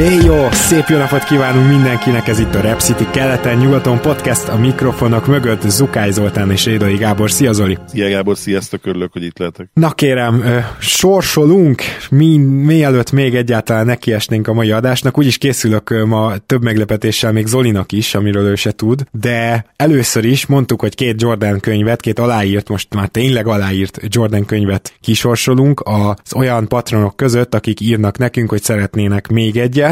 Hey jó, szép jó napot kívánunk mindenkinek, ez itt a Rep City keleten-nyugaton podcast, a mikrofonok mögött Zukály Zoltán és Édai Gábor. Szia Zoli! Szia Gábor, sziasztok, örülök, hogy itt lehetek. Na kérem, sorsolunk, mi, mielőtt még egyáltalán nekiesnénk a mai adásnak, úgyis készülök ma több meglepetéssel még Zolinak is, amiről ő se tud, de először is mondtuk, hogy két Jordan könyvet, két aláírt, most már tényleg aláírt Jordan könyvet kisorsolunk az olyan patronok között, akik írnak nekünk, hogy szeretnének még egyet,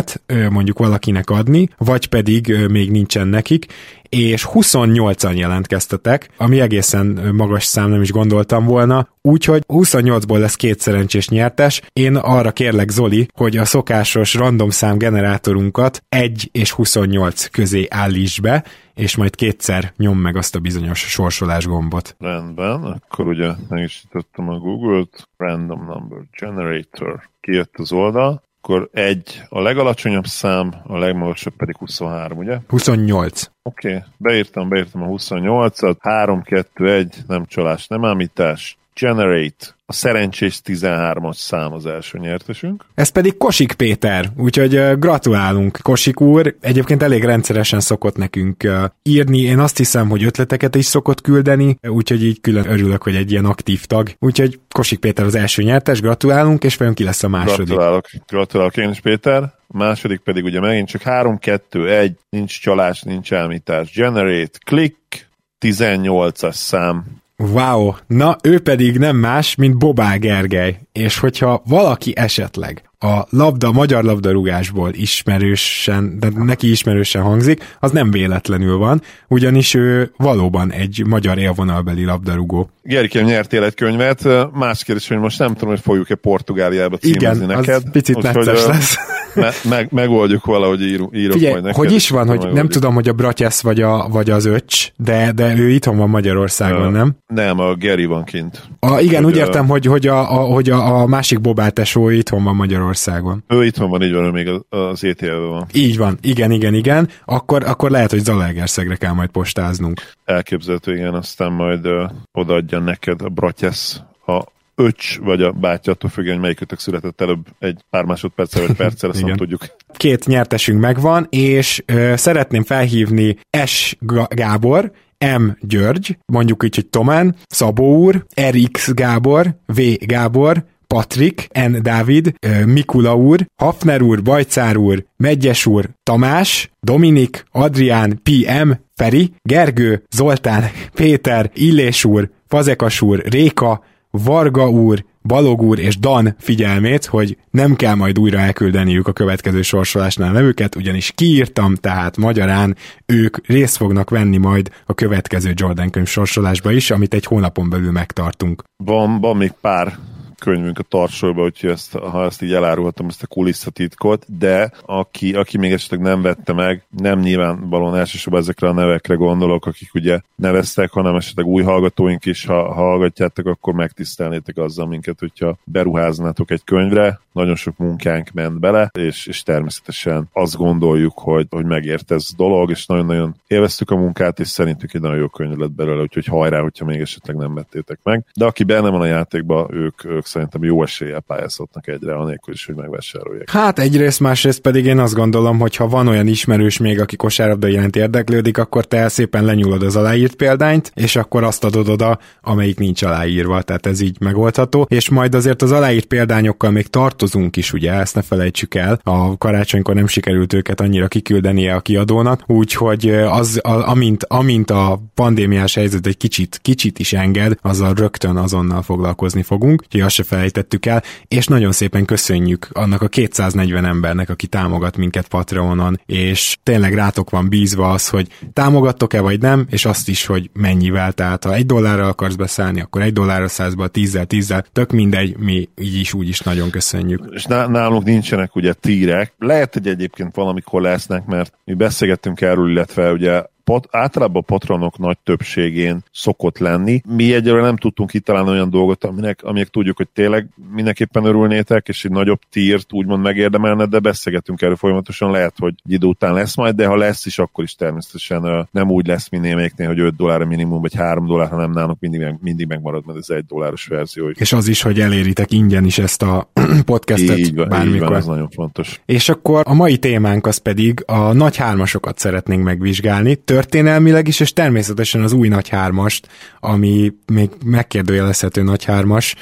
mondjuk valakinek adni, vagy pedig még nincsen nekik, és 28-an jelentkeztetek, ami egészen magas szám, nem is gondoltam volna, úgyhogy 28-ból lesz két szerencsés nyertes. Én arra kérlek, Zoli, hogy a szokásos random szám generátorunkat 1 és 28 közé állíts be, és majd kétszer nyom meg azt a bizonyos sorsolás gombot. Rendben, akkor ugye meg is a Google-t, Random Number Generator, kijött az oldal, akkor egy a legalacsonyabb szám, a legmagasabb pedig 23, ugye? 28. Oké, okay. beírtam, beírtam a 28-at, 3, 2, 1, nem csalás, nem ámítás, Generate, a szerencsés 13-as szám az első nyertesünk. Ez pedig Kosik Péter, úgyhogy gratulálunk Kosik úr. Egyébként elég rendszeresen szokott nekünk írni, én azt hiszem, hogy ötleteket is szokott küldeni, úgyhogy így külön örülök, hogy egy ilyen aktív tag. Úgyhogy Kosik Péter az első nyertes, gratulálunk, és vajon ki lesz a második? Gratulálok, gratulálok én is Péter. A második pedig ugye megint csak 3, 2, 1, nincs csalás, nincs elmítás. Generate, click, 18-as szám Wow, na ő pedig nem más, mint Bobá Gergely, és hogyha valaki esetleg a labda, magyar labdarúgásból ismerősen, de neki ismerősen hangzik, az nem véletlenül van, ugyanis ő valóban egy magyar élvonalbeli labdarúgó. Gerikém nyertél egy könyvet, más kérdés, hogy most nem tudom, hogy fogjuk-e Portugáliába címezni Igen, neked. az picit necces lesz. Me- meg, megoldjuk valahogy, írunk, írok Figyelj, majd neked. hogy is van, hogy megoldjuk. nem tudom, hogy a Bratyesz vagy, a, vagy az öcs, de, de ő itthon van Magyarországon, nem? Nem, a Geri van kint. A, igen, hogy úgy a... értem, hogy, hogy, a, a, hogy a, a másik bobátesó itthon van Magyarországon. Ő itthon van, így van, ő még az, az ETL-ben van. Így van, igen, igen, igen. Akkor, akkor lehet, hogy Zalaegerszegre kell majd postáznunk. Elképzelhető, igen, aztán majd uh, odaadja neked a Bratyesz a öcs, vagy a bátya, attól függően, hogy melyikötök született előbb egy pár másodperccel, vagy perccel, ezt nem tudjuk. Két nyertesünk megvan, és ö, szeretném felhívni S. Gábor, M. György, mondjuk így, hogy Tomán, Szabó úr, RX Gábor, V. Gábor, Patrik, N. Dávid, Mikula úr, Hafner úr, Bajcár úr, Megyes úr, Tamás, Dominik, Adrián, PM, Feri, Gergő, Zoltán, Péter, Illés úr, Fazekas úr, Réka, Varga úr, Balog úr és Dan figyelmét, hogy nem kell majd újra elküldeniük a következő sorsolásnál nevüket, ugyanis kiírtam, tehát magyarán ők részt fognak venni majd a következő Jordan könyv sorsolásba is, amit egy hónapon belül megtartunk. Van, van még pár könyvünk a tartsorba, úgyhogy ezt, ha ezt így elárulhatom, ezt a kulisszatitkot, de aki, aki még esetleg nem vette meg, nem nyilvánvalóan elsősorban ezekre a nevekre gondolok, akik ugye neveztek, hanem esetleg új hallgatóink is, ha, ha hallgatjátok, akkor megtisztelnétek azzal minket, hogyha beruháznátok egy könyvre, nagyon sok munkánk ment bele, és, és természetesen azt gondoljuk, hogy, hogy megért ez dolog, és nagyon-nagyon élveztük a munkát, és szerintük egy nagyon jó könyv lett belőle, úgyhogy hajrá, hogyha még esetleg nem vettétek meg. De aki benne van a játékban, ők, ők szerintem jó eséllyel pályázhatnak egyre, anélkül is, hogy megvásárolják. Hát egyrészt, másrészt pedig én azt gondolom, hogy ha van olyan ismerős még, aki kosárlabda jelent érdeklődik, akkor te szépen lenyúlod az aláírt példányt, és akkor azt adod oda, amelyik nincs aláírva, tehát ez így megoldható. És majd azért az aláírt példányokkal még tartozunk is, ugye, ezt ne felejtsük el. A karácsonykor nem sikerült őket annyira kiküldenie a kiadónak, úgyhogy az, a, amint, amint a pandémiás helyzet egy kicsit, kicsit is enged, azzal rögtön azonnal foglalkozni fogunk, úgyhogy azt se felejtettük el, és nagyon szépen köszönjük annak a 240 embernek, aki támogat minket Patreonon, és tényleg rátok van bízva az, hogy támogattok-e vagy nem, és azt is, hogy mennyivel, tehát ha egy dollárral akarsz beszállni, akkor egy dollárra szállsz be, tízzel, tízzel, tök mindegy, mi így is úgy is nagyon köszönjük. És nálunk nincsenek ugye tírek. Lehet, hogy egyébként valamikor lesznek, mert mi beszélgettünk erről, illetve ugye pat, általában a patronok nagy többségén szokott lenni. Mi egyelőre nem tudtunk kitalálni olyan dolgot, aminek, aminek tudjuk, hogy tényleg mindenképpen örülnétek, és egy nagyobb tírt úgymond megérdemelne, de beszélgetünk erről folyamatosan, lehet, hogy egy idő után lesz majd, de ha lesz is, akkor is természetesen nem úgy lesz, mint némelyiknél, hogy 5 dollár minimum, vagy 3 dollár, hanem nálunk mindig, mindig megmarad, mert ez egy dolláros verzió. És az is, hogy eléritek ingyen is ezt a podcastet így van, bármikor. Így van, ez nagyon fontos. És akkor a mai témánk az pedig a nagy hármasokat szeretnénk megvizsgálni. Tör történelmileg is, és természetesen az új nagy hármast, ami még megkérdőjelezhető nagy hármas,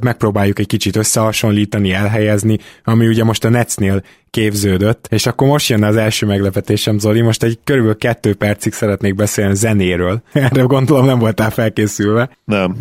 megpróbáljuk egy kicsit összehasonlítani, elhelyezni, ami ugye most a Netsnél képződött, és akkor most jön az első meglepetésem, Zoli, most egy körülbelül kettő percig szeretnék beszélni zenéről. Erre gondolom nem voltál felkészülve. Nem.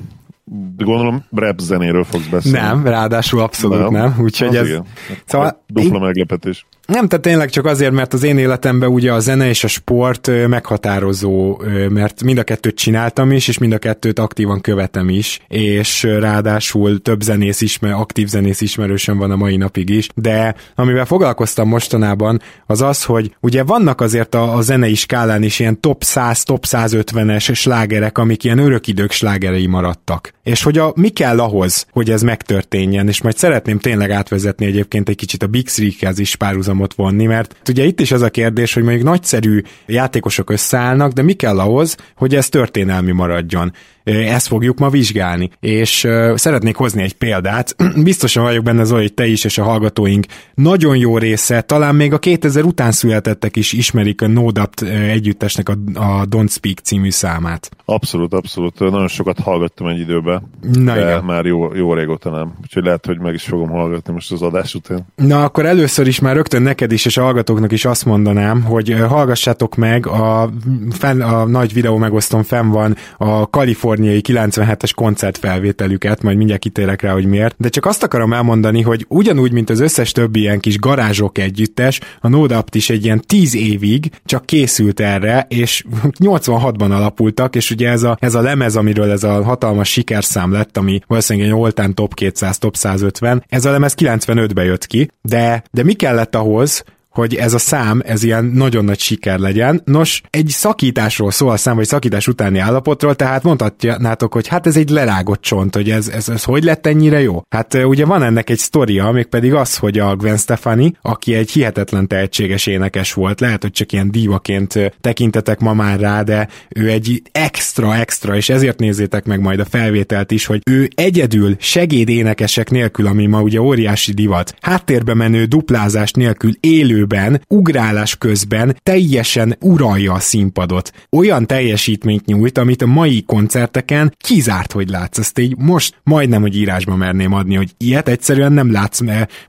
De gondolom rap zenéről fogsz beszélni. Nem, ráadásul abszolút nem. nem. Úgyhogy ez... Igen. Szóval Dupla meglepetés. Nem, tehát tényleg csak azért, mert az én életemben ugye a zene és a sport meghatározó, mert mind a kettőt csináltam is, és mind a kettőt aktívan követem is, és ráadásul több zenész ismer, aktív zenész ismerősöm van a mai napig is, de amivel foglalkoztam mostanában, az az, hogy ugye vannak azért a, a zenei skálán is ilyen top 100, top 150-es slágerek, amik ilyen örökidők slágerei maradtak. És hogy a, mi kell ahhoz, hogy ez megtörténjen, és majd szeretném tényleg átvezetni egyébként egy kicsit a Big Three-hez is párhuzam párhuzamot vonni, mert ugye itt is az a kérdés, hogy mondjuk nagyszerű játékosok összeállnak, de mi kell ahhoz, hogy ez történelmi maradjon ezt fogjuk ma vizsgálni. És szeretnék hozni egy példát. Biztosan vagyok benne, Zoli, hogy te is és a hallgatóink nagyon jó része, talán még a 2000 után születettek is ismerik a No Doubt együttesnek a, a Don't Speak című számát. Abszolút, abszolút. Nagyon sokat hallgattam egy időben. Na igen. már jó, jó régóta nem. Úgyhogy lehet, hogy meg is fogom hallgatni most az adás után. Na akkor először is már rögtön neked is és a hallgatóknak is azt mondanám, hogy hallgassátok meg, a, fenn, a nagy videó megosztom fenn van a Kalifornia kaliforniai 97-es koncertfelvételüket, majd mindjárt kitérek rá, hogy miért, de csak azt akarom elmondani, hogy ugyanúgy, mint az összes többi ilyen kis garázsok együttes, a Nodapt is egy ilyen 10 évig csak készült erre, és 86-ban alapultak, és ugye ez a, ez a lemez, amiről ez a hatalmas sikerszám lett, ami valószínűleg egy oltán top 200, top 150, ez a lemez 95-be jött ki, de, de mi kellett ahhoz, hogy ez a szám, ez ilyen nagyon nagy siker legyen. Nos, egy szakításról szól a szám, vagy szakítás utáni állapotról, tehát mondhatjátok, hogy hát ez egy lerágott csont, hogy ez, ez, ez hogy lett ennyire jó? Hát ugye van ennek egy sztoria, még pedig az, hogy a Gwen Stefani, aki egy hihetetlen tehetséges énekes volt, lehet, hogy csak ilyen dívaként tekintetek ma már rá, de ő egy extra, extra, és ezért nézzétek meg majd a felvételt is, hogy ő egyedül segédénekesek nélkül, ami ma ugye óriási divat, háttérbe menő duplázás nélkül élő időben, ugrálás közben teljesen uralja a színpadot. Olyan teljesítményt nyújt, amit a mai koncerteken kizárt, hogy látsz. Ezt így most majdnem, hogy írásba merném adni, hogy ilyet egyszerűen nem látsz,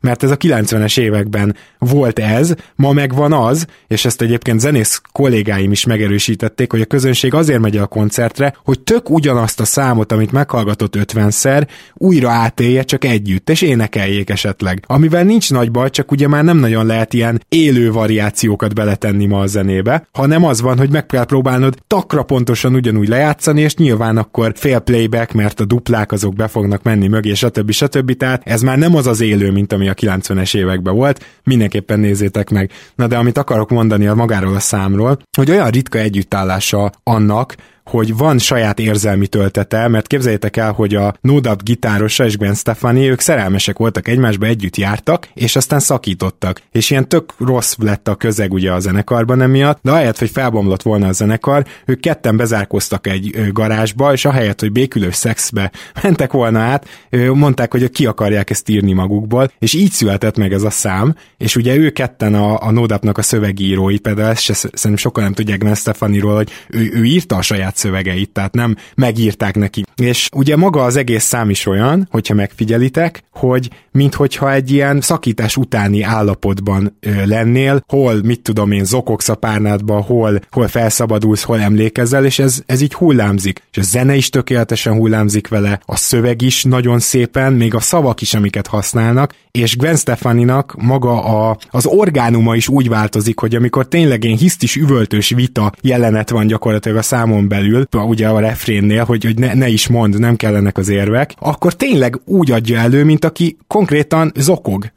mert ez a 90-es években volt ez, ma megvan az, és ezt egyébként zenész kollégáim is megerősítették, hogy a közönség azért megy a koncertre, hogy tök ugyanazt a számot, amit meghallgatott 50-szer, újra átélje csak együtt, és énekeljék esetleg. Amivel nincs nagy baj, csak ugye már nem nagyon lehet ilyen élő variációkat beletenni ma a zenébe, hanem az van, hogy meg kell próbálnod takra pontosan ugyanúgy lejátszani, és nyilván akkor fél playback, mert a duplák azok be fognak menni mögé, stb. stb. Tehát ez már nem az az élő, mint ami a 90-es években volt, mindenképpen nézzétek meg. Na de amit akarok mondani a magáról a számról, hogy olyan ritka együttállása annak, hogy van saját érzelmi töltete, mert képzeljétek el, hogy a No Doubt gitárosa és Gwen Stefani, ők szerelmesek voltak egymásba, együtt jártak, és aztán szakítottak. És ilyen tök rossz lett a közeg ugye a zenekarban emiatt, de ahelyett, hogy felbomlott volna a zenekar, ők ketten bezárkoztak egy garázsba, és ahelyett, hogy békülős szexbe mentek volna át, mondták, hogy ki akarják ezt írni magukból, és így született meg ez a szám, és ugye ő ketten a, a No Doubt-nak a szövegírói, például ezt se, szerintem sokan nem tudják Gwen Stefaniról, hogy ő, ő írta a saját saját szövegeit, tehát nem megírták neki. És ugye maga az egész szám is olyan, hogyha megfigyelitek, hogy minthogyha egy ilyen szakítás utáni állapotban ö, lennél, hol, mit tudom én, zokogsz a párnádba, hol, hol felszabadulsz, hol emlékezel, és ez, ez így hullámzik. És a zene is tökéletesen hullámzik vele, a szöveg is nagyon szépen, még a szavak is, amiket használnak, és Gwen Stefaninak maga a, az orgánuma is úgy változik, hogy amikor tényleg én hisztis üvöltős vita jelenet van gyakorlatilag a számon belül, ugye a refrénnél, hogy, hogy ne, ne is mond, nem kellenek az érvek, akkor tényleg úgy adja elő, mint aki konkrétan zokog.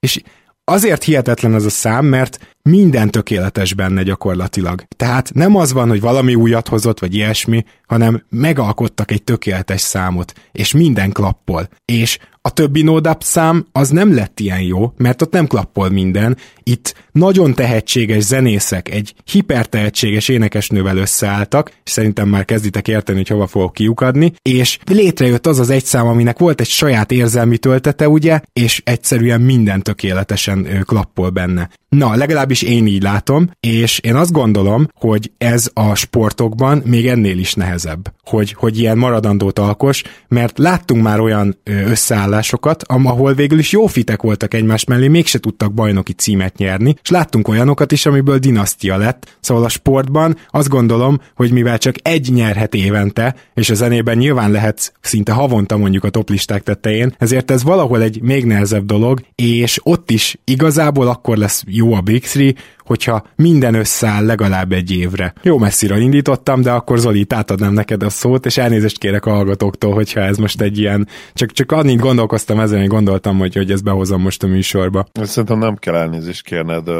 És azért hihetetlen ez a szám, mert minden tökéletes benne gyakorlatilag. Tehát nem az van, hogy valami újat hozott, vagy ilyesmi, hanem megalkottak egy tökéletes számot, és minden klappol. És a többi NoDAP szám az nem lett ilyen jó, mert ott nem klappol minden. Itt nagyon tehetséges zenészek egy hipertehetséges énekesnővel összeálltak, és szerintem már kezditek érteni, hogy hova fogok kiukadni, és létrejött az az egy szám, aminek volt egy saját érzelmi töltete, ugye, és egyszerűen minden tökéletesen klappol benne. Na, legalábbis én így látom, és én azt gondolom, hogy ez a sportokban még ennél is nehezebb, hogy, hogy ilyen maradandót alkos, mert láttunk már olyan összeállásokat, ahol végül is jó fitek voltak egymás mellé, mégse tudtak bajnoki címet nyerni, és láttunk olyanokat is, amiből dinasztia lett. Szóval a sportban azt gondolom, hogy mivel csak egy nyerhet évente, és a zenében nyilván lehet szinte havonta mondjuk a toplisták tetején, ezért ez valahol egy még nehezebb dolog, és ott is igazából akkor lesz jó a Big Three, hogyha minden összeáll legalább egy évre. Jó messzire indítottam, de akkor Zoli, átadnám neked a szót, és elnézést kérek a hallgatóktól, hogyha ez most egy ilyen, csak, csak annyit gondolkoztam ezen, hogy gondoltam, hogy, hogy ezt behozom most a műsorba. Szerintem nem kell elnézést kérned.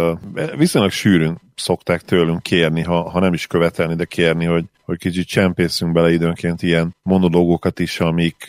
Viszonylag sűrűn szokták tőlünk kérni, ha, ha nem is követelni, de kérni, hogy hogy kicsit csempészünk bele időnként ilyen monológokat is, amik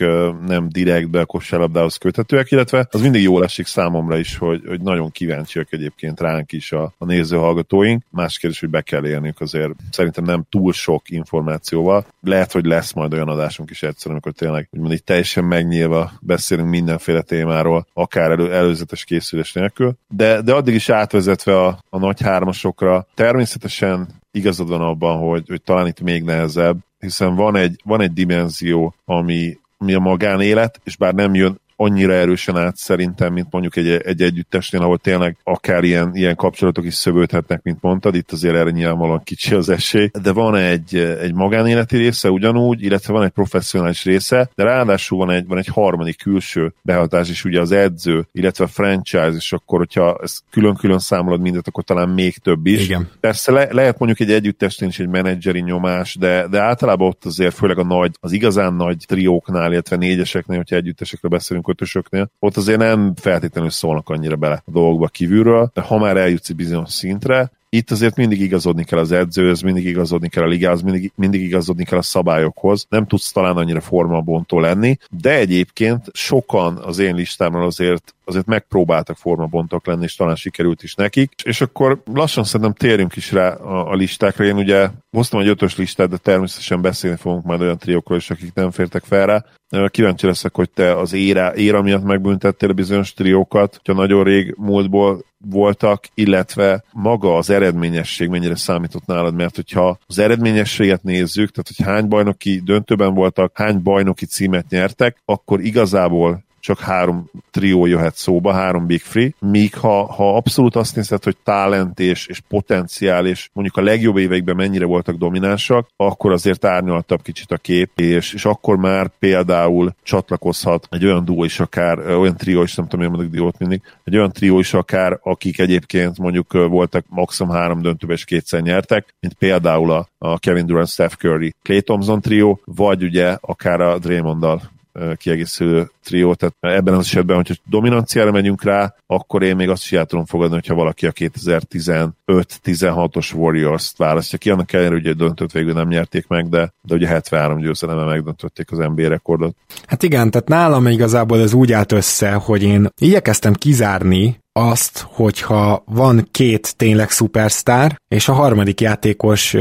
nem direktbe a kosárlabdához köthetőek, illetve az mindig jól esik számomra is, hogy, hogy nagyon kíváncsiak egyébként ránk is a, a nézőhallgatóink. Más kérdés, hogy be kell élniük azért szerintem nem túl sok információval. Lehet, hogy lesz majd olyan adásunk is egyszer, amikor tényleg úgymond így teljesen megnyílva beszélünk mindenféle témáról, akár elő, előzetes készülés nélkül. De, de addig is átvezetve a, a nagy hármasokra, természetesen igazad van abban, hogy, hogy talán itt még nehezebb, hiszen van egy, van egy dimenzió, ami, ami a magánélet, és bár nem jön annyira erősen át szerintem, mint mondjuk egy, egy együttesnél, ahol tényleg akár ilyen, ilyen kapcsolatok is szövődhetnek, mint mondtad, itt azért erre nyilvánvalóan kicsi az esély, de van egy, egy magánéleti része ugyanúgy, illetve van egy professzionális része, de ráadásul van egy, van egy harmadik külső behatás is, ugye az edző, illetve a franchise, és akkor, hogyha ezt külön-külön számolod mindet, akkor talán még több is. Igen. Persze le, lehet mondjuk egy együttesnél is egy menedzseri nyomás, de, de általában ott azért főleg a nagy, az igazán nagy trióknál, illetve négyeseknél, hogyha együttesekről beszélünk, kötösöknél, ott azért nem feltétlenül szólnak annyira bele a dolgokba kívülről, de ha már eljutsz bizonyos szintre, itt azért mindig igazodni kell az edzőhöz, mindig igazodni kell a ligához, mindig, mindig igazodni kell a szabályokhoz. Nem tudsz talán annyira formabontó lenni, de egyébként sokan az én listámról azért azért megpróbáltak formabontok lenni, és talán sikerült is nekik. És akkor lassan szerintem térjünk is rá a, a listákra. Én ugye hoztam egy ötös listát, de természetesen beszélni fogunk majd olyan triókról is, akik nem fértek fel rá. Kíváncsi leszek, hogy te az éra, éra miatt megbüntettél bizonyos triókat, hogyha nagyon rég múltból voltak, illetve maga az eredményesség mennyire számított nálad, mert hogyha az eredményességet nézzük, tehát hogy hány bajnoki döntőben voltak, hány bajnoki címet nyertek, akkor igazából csak három trió jöhet szóba, három Big Free, míg ha, ha abszolút azt nézed, hogy talent és, és potenciál, és mondjuk a legjobb években mennyire voltak dominánsak, akkor azért árnyaltabb kicsit a kép, és, és akkor már például csatlakozhat egy olyan duó is akár, olyan trió is, nem tudom, én mondok diót mindig, egy olyan trió is akár, akik egyébként mondjuk voltak maximum három döntőbe és kétszer nyertek, mint például a, a Kevin Durant, Steph Curry, Clay Thompson trió, vagy ugye akár a Draymonddal kiegészülő trió, tehát ebben az esetben, hogyha dominanciára megyünk rá, akkor én még azt is el tudom fogadni, hogyha valaki a 2015-16-os Warriors-t választja ki, annak ellenére, hogy egy döntőt végül nem nyerték meg, de, de ugye 73 győzelemmel megdöntötték az NBA rekordot. Hát igen, tehát nálam igazából ez úgy állt össze, hogy én igyekeztem kizárni azt, hogyha van két tényleg szupersztár, és a harmadik játékos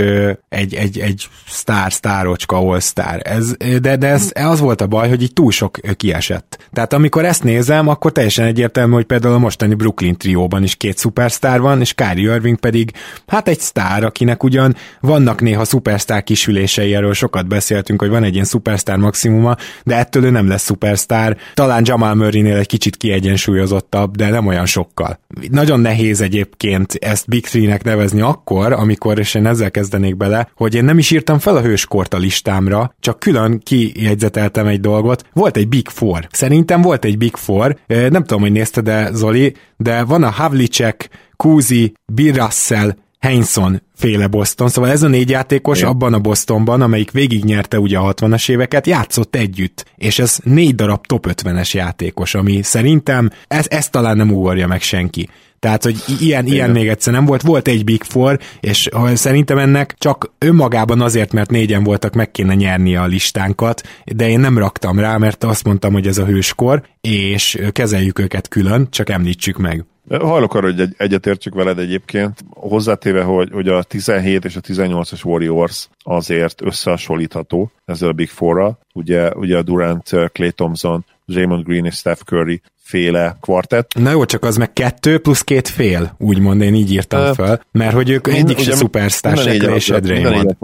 egy, egy, egy sztár, sztárocska, all sztár. Ez, de, de ez, az volt a baj, hogy így túl sok kiesett. Tehát amikor ezt nézem, akkor teljesen egyértelmű, hogy például a mostani Brooklyn trióban is két szupersztár van, és Kyrie Irving pedig hát egy sztár, akinek ugyan vannak néha szupersztár kisülései, erről sokat beszéltünk, hogy van egy ilyen szupersztár maximuma, de ettől ő nem lesz szupersztár. Talán Jamal Murray-nél egy kicsit kiegyensúlyozottabb, de nem olyan sok sokkal. Nagyon nehéz egyébként ezt Big Three-nek nevezni akkor, amikor, és én ezzel kezdenék bele, hogy én nem is írtam fel a hőskort a listámra, csak külön kijegyzeteltem egy dolgot. Volt egy Big Four. Szerintem volt egy Big Four. Nem tudom, hogy nézted de Zoli, de van a Havlicek, Kuzi, Bill Russell, Heinson féle Boston, szóval ez a négy játékos Igen. abban a Bostonban, amelyik végignyerte ugye a 60-as éveket, játszott együtt, és ez négy darab top 50-es játékos, ami szerintem ez, ezt talán nem ugorja meg senki. Tehát, hogy ilyen, ilyen még egyszer nem volt. Volt egy Big Four, és szerintem ennek csak önmagában azért, mert négyen voltak, meg kéne nyerni a listánkat, de én nem raktam rá, mert azt mondtam, hogy ez a hőskor, és kezeljük őket külön, csak említsük meg. Hajlok arra, hogy egy, egyetértsük veled egyébként, hozzátéve, hogy, hogy a 17 és a 18-as Warriors azért összehasonlítható ezzel a Big Four-ra. Ugye, ugye a Durant, Clay Thompson, Draymond Green és Steph Curry féle kvartett. Na jó, csak az meg kettő plusz két fél, úgymond én így írtam uh, fel, mert hogy ők egyik se szupersztár, se és Draymond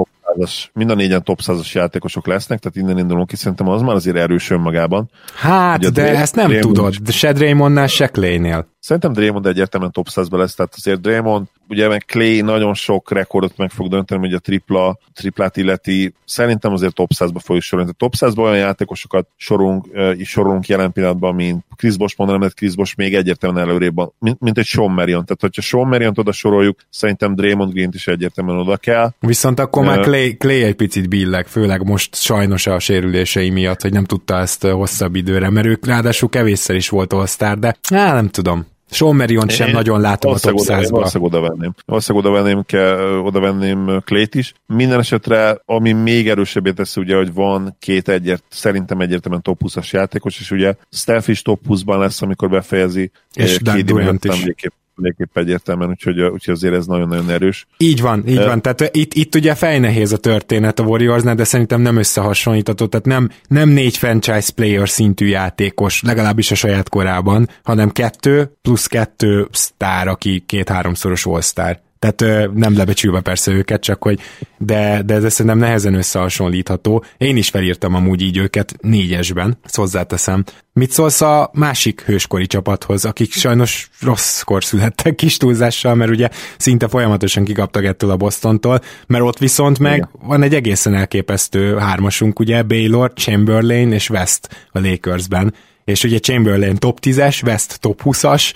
mind a négyen top százas játékosok lesznek, tehát innen indulunk ki, szerintem az már azért erős önmagában. Hát, de ezt nem Draymond tudod, de se Draymondnál, se Clay-nél. Szerintem Draymond egyértelműen top 100 lesz, tehát azért Draymond, ugye meg Clay nagyon sok rekordot meg fog dönteni, hogy a tripla, triplát illeti, szerintem azért top 100-ba fogjuk sorolni. Tehát top 100 olyan játékosokat sorunk, uh, sorolunk jelen pillanatban, mint Chris Bosh mondanám, mert Chris Bosh még egyértelműen előrébb van, mint, mint egy Sean Marion. Tehát, hogyha Sean Marion oda soroljuk, szerintem Draymond Green-t is egyértelműen oda kell. Viszont akkor uh, már Clay, Clay egy picit billeg, főleg most sajnos a sérülései miatt, hogy nem tudta ezt hosszabb időre, mert ők ráadásul kevésszer is volt all de hát nem tudom. Sean Marion sem én nagyon látom a top 100-ba. Valószínűleg oda venném. Valószínűleg oda venném, ke, oda venném Clayt is. Minden esetre, ami még erősebbé teszi, ugye, hogy van két egyért, szerintem egyértelműen top 20-as játékos, és ugye Steph is top 20-ban lesz, amikor befejezi. És Doug Durant is. Végképp mindenképp egyértelműen, úgyhogy, úgyhogy azért ez nagyon-nagyon erős. Így van, így van. Tehát itt, itt ugye fejnehéz a történet a Warriorsnál, de szerintem nem összehasonlítható, tehát nem, nem négy franchise player szintű játékos, legalábbis a saját korában, hanem kettő plusz kettő sztár, aki két-háromszoros all-star. Tehát nem lebecsülve persze őket, csak hogy, de, de ez szerintem nehezen összehasonlítható. Én is felírtam amúgy így őket négyesben, ezt hozzáteszem. Mit szólsz a másik hőskori csapathoz, akik sajnos rosszkor születtek kis túlzással, mert ugye szinte folyamatosan kikaptak ettől a Bostontól, mert ott viszont meg Igen. van egy egészen elképesztő hármasunk, ugye Baylor, Chamberlain és West a Lakersben, és ugye Chamberlain top 10-es, West top 20-as,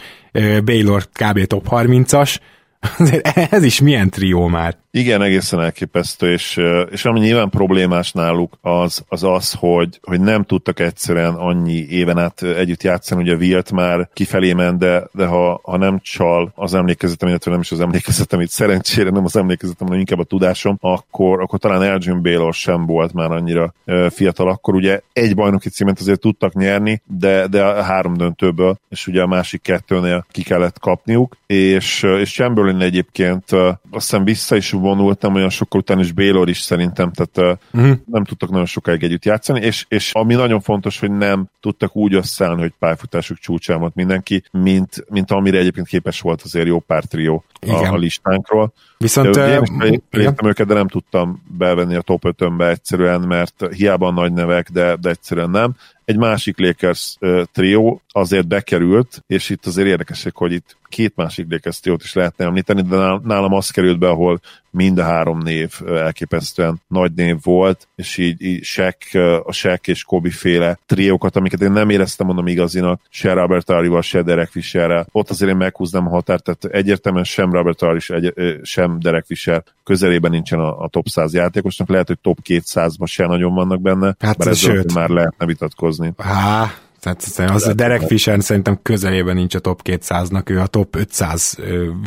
Baylor kb. top 30-as, ez is milyen trió már. Igen, egészen elképesztő, és, és ami nyilván problémás náluk az az, az hogy, hogy nem tudtak egyszerűen annyi éven át együtt játszani, ugye Wilt már kifelé ment, de, de ha, ha nem csal az emlékezetem, illetve nem is az emlékezetem, itt szerencsére nem az emlékezetem, hanem inkább a tudásom, akkor, akkor talán Elgin Baylor sem volt már annyira fiatal, akkor. Ugye egy bajnoki címet azért tudtak nyerni, de, de a három döntőből, és ugye a másik kettőnél ki kellett kapniuk, és, és Chamberlain egyébként azt hiszem vissza is vonultam, olyan sokkal után is Baylor is szerintem, tehát uh-huh. nem tudtak nagyon sokáig együtt játszani, és, és ami nagyon fontos, hogy nem tudtak úgy összeállni, hogy pályafutásuk csúcsán volt mindenki, mint, mint amire egyébként képes volt azért jó pár trió a, a listánkról. Viszont de, én is őket, de nem tudtam bevenni a top 5-önbe egyszerűen, mert hiába nagy nevek, de, de egyszerűen nem. Egy másik Lakers trió azért bekerült, és itt azért érdekesek, hogy itt két másik Lakers triót is lehetne említeni, de nálam az került be, ahol mind a három név elképesztően nagy név volt, és így, így Shaq, a Shaq és Kobe féle triókat, amiket én nem éreztem mondom igazinak, se Robert Arival, se Derek Fisherrel. Ott azért én meghúznám a határt, tehát egyértelműen sem Robert Ari, sem Derek Fisher közelében nincsen a, a top 100 játékosnak, lehet, hogy top 200-ban se nagyon vannak benne, hát, mert ezzel már lehetne vitatkozni. Há, tehát az a Derek Fisher szerintem közelében nincs a top 200-nak, ő a top 500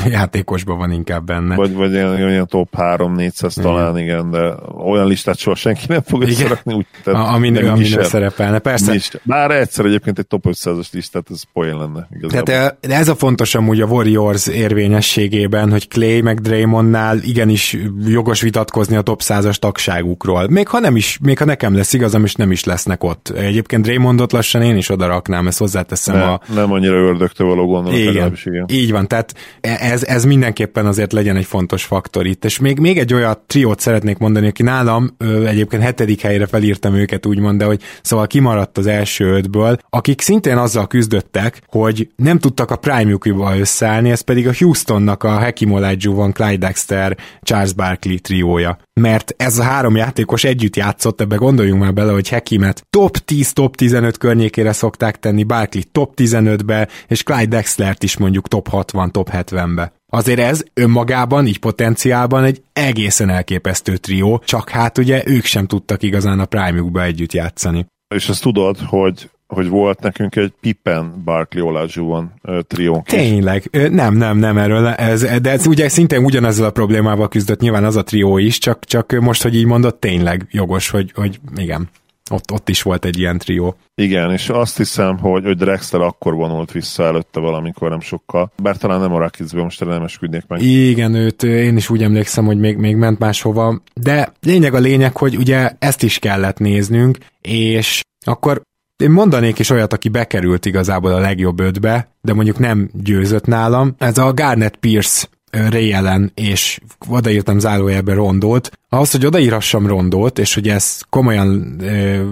játékosban van inkább benne. Vagy, vagy olyan, olyan top 3-400 talán, igen, de olyan listát soha senki nem fog összerakni. Úgy, tehát a, amin, ő, amin szerepelne, persze. Is. Bár egyszer egyébként egy top 500-as listát, ez poén lenne. Igazából. Tehát ez a fontos amúgy a Warriors érvényességében, hogy Clay meg Draymondnál igenis jogos vitatkozni a top 100-as tagságukról. Még ha nem is, még ha nekem lesz igazam, és nem is lesznek ott. Egyébként Draymondot lassan én is is oda raknám, ezt hozzáteszem. Ne, a... Nem annyira ördögtől való gondolat. Igen, igen, így van, tehát ez, ez mindenképpen azért legyen egy fontos faktor itt. És még, még egy olyan triót szeretnék mondani, aki nálam ö, egyébként hetedik helyre felírtam őket, úgymond, de hogy szóval kimaradt az első ötből, akik szintén azzal küzdöttek, hogy nem tudtak a prime-jukba összeállni, ez pedig a Houstonnak a Hakim Olajuwon, Clyde Dexter, Charles Barkley triója. Mert ez a három játékos együtt játszott, ebbe gondoljunk már bele, hogy Hekimet top 10, top 15 környékére szokták tenni, Barkley top 15-be, és Clyde Dexlert is mondjuk top 60, top 70-be. Azért ez önmagában, így potenciálban egy egészen elképesztő trió, csak hát ugye ők sem tudtak igazán a prime együtt játszani. És azt tudod, hogy hogy volt nekünk egy Pippen Barkley Olajuwon triónk Tényleg, is. nem, nem, nem erről, ez, de ez ugye szintén ugyanezzel a problémával küzdött nyilván az a trió is, csak, csak most, hogy így mondott, tényleg jogos, hogy, hogy igen. Ott, ott is volt egy ilyen trió. Igen, és azt hiszem, hogy, hogy Drexler akkor vonult vissza előtte valamikor, nem sokkal. Bár talán nem a Rakicbe, most nem esküdnék meg. Igen, őt én is úgy emlékszem, hogy még, még ment máshova. De lényeg a lényeg, hogy ugye ezt is kellett néznünk, és akkor én mondanék is olyat, aki bekerült igazából a legjobb ötbe, de mondjuk nem győzött nálam. Ez a Garnet Pierce Ray Allen, és odaírtam zárójelbe rondót. Ahhoz, hogy odaírassam rondót, és hogy ez komolyan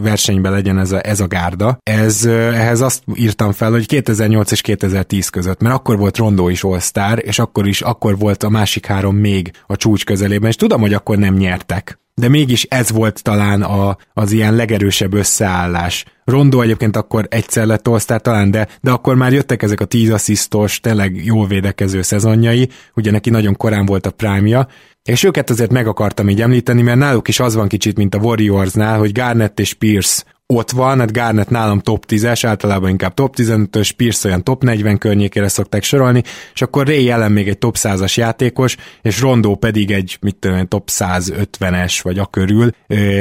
versenyben legyen ez a, ez a gárda, ez, ehhez azt írtam fel, hogy 2008 és 2010 között, mert akkor volt rondó is all és akkor is, akkor volt a másik három még a csúcs közelében, és tudom, hogy akkor nem nyertek de mégis ez volt talán a, az ilyen legerősebb összeállás. Rondó egyébként akkor egyszer lett all talán, de, de akkor már jöttek ezek a 10 asszisztos, tényleg jól védekező szezonjai, ugye neki nagyon korán volt a prime és őket azért meg akartam így említeni, mert náluk is az van kicsit, mint a Warriorsnál, hogy Garnett és Pierce ott van, hát Garnett nálam top 10-es, általában inkább top 15-ös, Pierce olyan top 40 környékére szokták sorolni, és akkor Ray jelen még egy top 100-as játékos, és Rondó pedig egy, mit tudom, top 150-es, vagy a körül,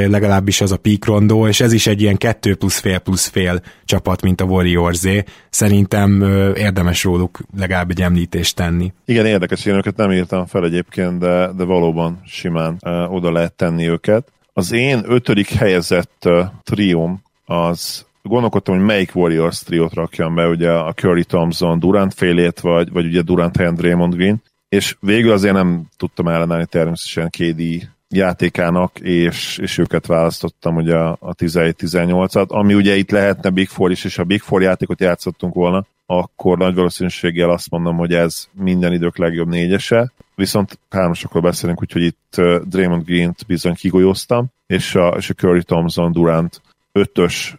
legalábbis az a peak Rondó, és ez is egy ilyen 2 plusz fél plusz fél csapat, mint a Warriorsé. Szerintem érdemes róluk legalább egy említést tenni. Igen, érdekes, én őket nem írtam fel egyébként, de, de valóban simán oda lehet tenni őket. Az én ötödik helyezett trióm az gondolkodtam, hogy melyik Warriors triót rakjam be, ugye a Curry Thompson Durant félét, vagy, vagy ugye Durant helyen Draymond Green, és végül azért nem tudtam ellenállni természetesen KD játékának, és, és őket választottam ugye a, a 17-18-at, ami ugye itt lehetne Big Four is, és ha Big Four játékot játszottunk volna, akkor nagy valószínűséggel azt mondom, hogy ez minden idők legjobb négyese, viszont hármasokról beszélünk, úgyhogy itt Draymond Green-t bizony kigolyoztam, és a, és a Curry Thompson Durant ötös,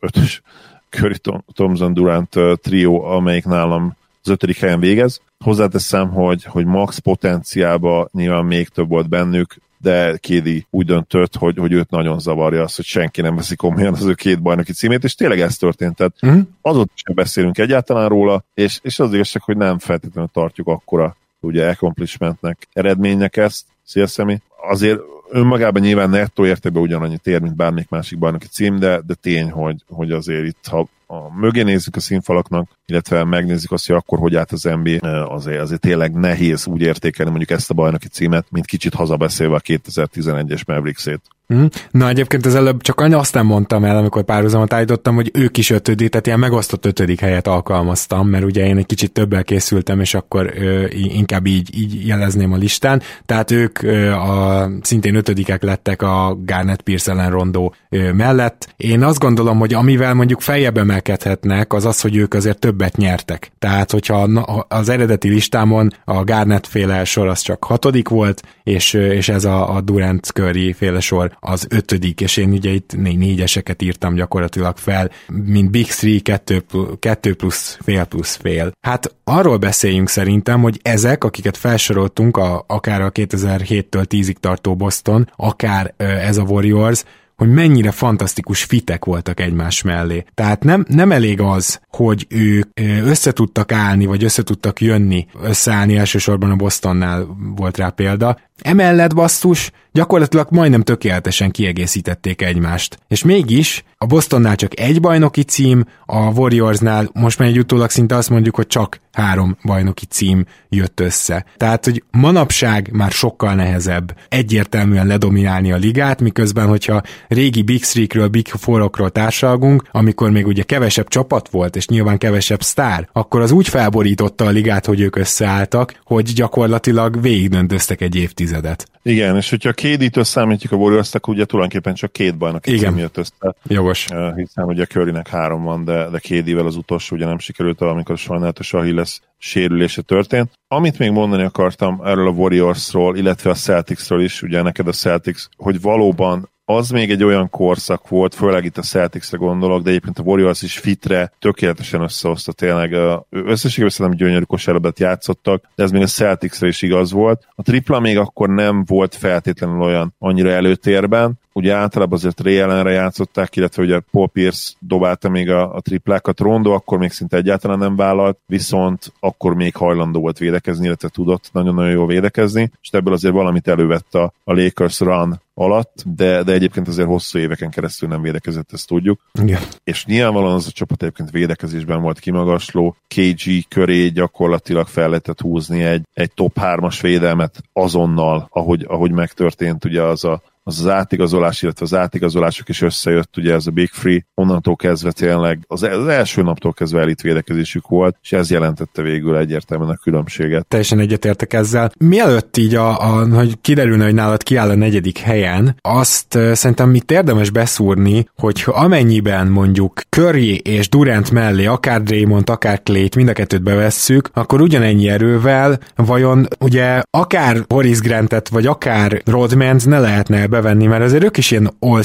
ötös Curry Thompson Durant trió, amelyik nálam az ötödik helyen végez. Hozzáteszem, hogy, hogy max potenciálba nyilván még több volt bennük, de Kédi úgy döntött, hogy, hogy őt nagyon zavarja az, hogy senki nem veszi komolyan az ő két bajnoki címét, és tényleg ez történt. Tehát uh-huh. azóta sem beszélünk egyáltalán róla, és, és az igazság, hogy nem feltétlenül tartjuk akkora ugye accomplishmentnek, eredménynek ezt, Szia Szemi. Azért önmagában nyilván nettó értékben ugyanannyit ér, mint bármelyik másik bajnoki cím, de, de tény, hogy, hogy azért itt, ha a mögé nézzük a színfalaknak, illetve megnézzük azt, hogy akkor hogy állt az NBA, azért, azért tényleg nehéz úgy értékelni mondjuk ezt a bajnoki címet, mint kicsit hazabeszélve a 2011-es Mavericks-ét. Mm. Na egyébként az előbb csak azt nem mondtam el, amikor párhuzamot állítottam, hogy ők is ötödik, tehát ilyen megosztott ötödik helyet alkalmaztam, mert ugye én egy kicsit többel készültem, és akkor ö, inkább így, így jelezném a listán. Tehát ők ö, a, szintén ötödikek lettek a Garnet Pierce ellen rondó ö, mellett. Én azt gondolom, hogy amivel mondjuk feljebb emelkedhetnek, az az, hogy ők azért többet nyertek. Tehát, hogyha az eredeti listámon a Garnet féle sor az csak hatodik volt, és, és ez a, a Durant Curry féle sor az ötödik, és én ugye itt négyeseket írtam gyakorlatilag fel, mint Big Three, kettő, kettő plusz fél plusz fél. Hát arról beszéljünk szerintem, hogy ezek, akiket felsoroltunk, a, akár a 2007-től 10-ig tartó Boston, akár ez a Warriors, hogy mennyire fantasztikus fitek voltak egymás mellé. Tehát nem, nem elég az, hogy ők összetudtak állni, vagy összetudtak jönni, összeállni elsősorban a Bostonnál volt rá példa. Emellett basszus, gyakorlatilag majdnem tökéletesen kiegészítették egymást. És mégis a Bostonnál csak egy bajnoki cím, a Warriorsnál most már egy utólag szinte azt mondjuk, hogy csak három bajnoki cím jött össze. Tehát, hogy manapság már sokkal nehezebb egyértelműen ledominálni a ligát, miközben, hogyha régi Big Three-kről, Big Four-okról társalgunk, amikor még ugye kevesebb csapat volt, és nyilván kevesebb sztár, akkor az úgy felborította a ligát, hogy ők összeálltak, hogy gyakorlatilag végigdöntöztek egy évtized évtizedet. Igen, és hogyha KD-től számítjuk a warriors akkor ugye tulajdonképpen csak két bajnoki Igen. jött össze. Jogos. Uh, hiszen ugye Currynek három van, de, de KD-vel az utolsó ugye nem sikerült, amikor a sajnálatos Achilles sérülése történt. Amit még mondani akartam erről a Warriorsról, illetve a Celticsről is, ugye neked a Celtics, hogy valóban az még egy olyan korszak volt, főleg itt a Celticsre gondolok, de egyébként a Warriors is fitre tökéletesen összehozta tényleg. Összességében szerintem gyönyörű kosárlabdát játszottak, de ez még a Celticsre is igaz volt. A tripla még akkor nem volt feltétlenül olyan annyira előtérben, ugye általában azért Ray ellenre játszották, illetve ugye Paul Pierce dobálta még a, a triplákat, Rondo akkor még szinte egyáltalán nem vállalt, viszont akkor még hajlandó volt védekezni, illetve tudott nagyon-nagyon jól védekezni, és ebből azért valamit elővett a, a Lakers run alatt, de, de egyébként azért hosszú éveken keresztül nem védekezett, ezt tudjuk. Igen. És nyilvánvalóan az a csapat egyébként védekezésben volt kimagasló, KG köré gyakorlatilag fel lehetett húzni egy, egy top 3-as védelmet azonnal, ahogy, ahogy megtörtént ugye az a az az átigazolás, illetve az átigazolások is összejött, ugye ez a Big Free, onnantól kezdve tényleg az, az első naptól kezdve elit védekezésük volt, és ez jelentette végül egyértelműen a különbséget. Teljesen egyetértek ezzel. Mielőtt így, a, a, hogy kiderülne, hogy nálad kiáll a negyedik helyen, azt szerintem itt érdemes beszúrni, hogy amennyiben mondjuk Curry és Durant mellé akár Draymond, akár Clay-t, mind a kettőt bevesszük, akkor ugyanennyi erővel vajon ugye akár Horace Grantet, vagy akár Rodmans ne lehetne bevenni, mert azért ők is ilyen all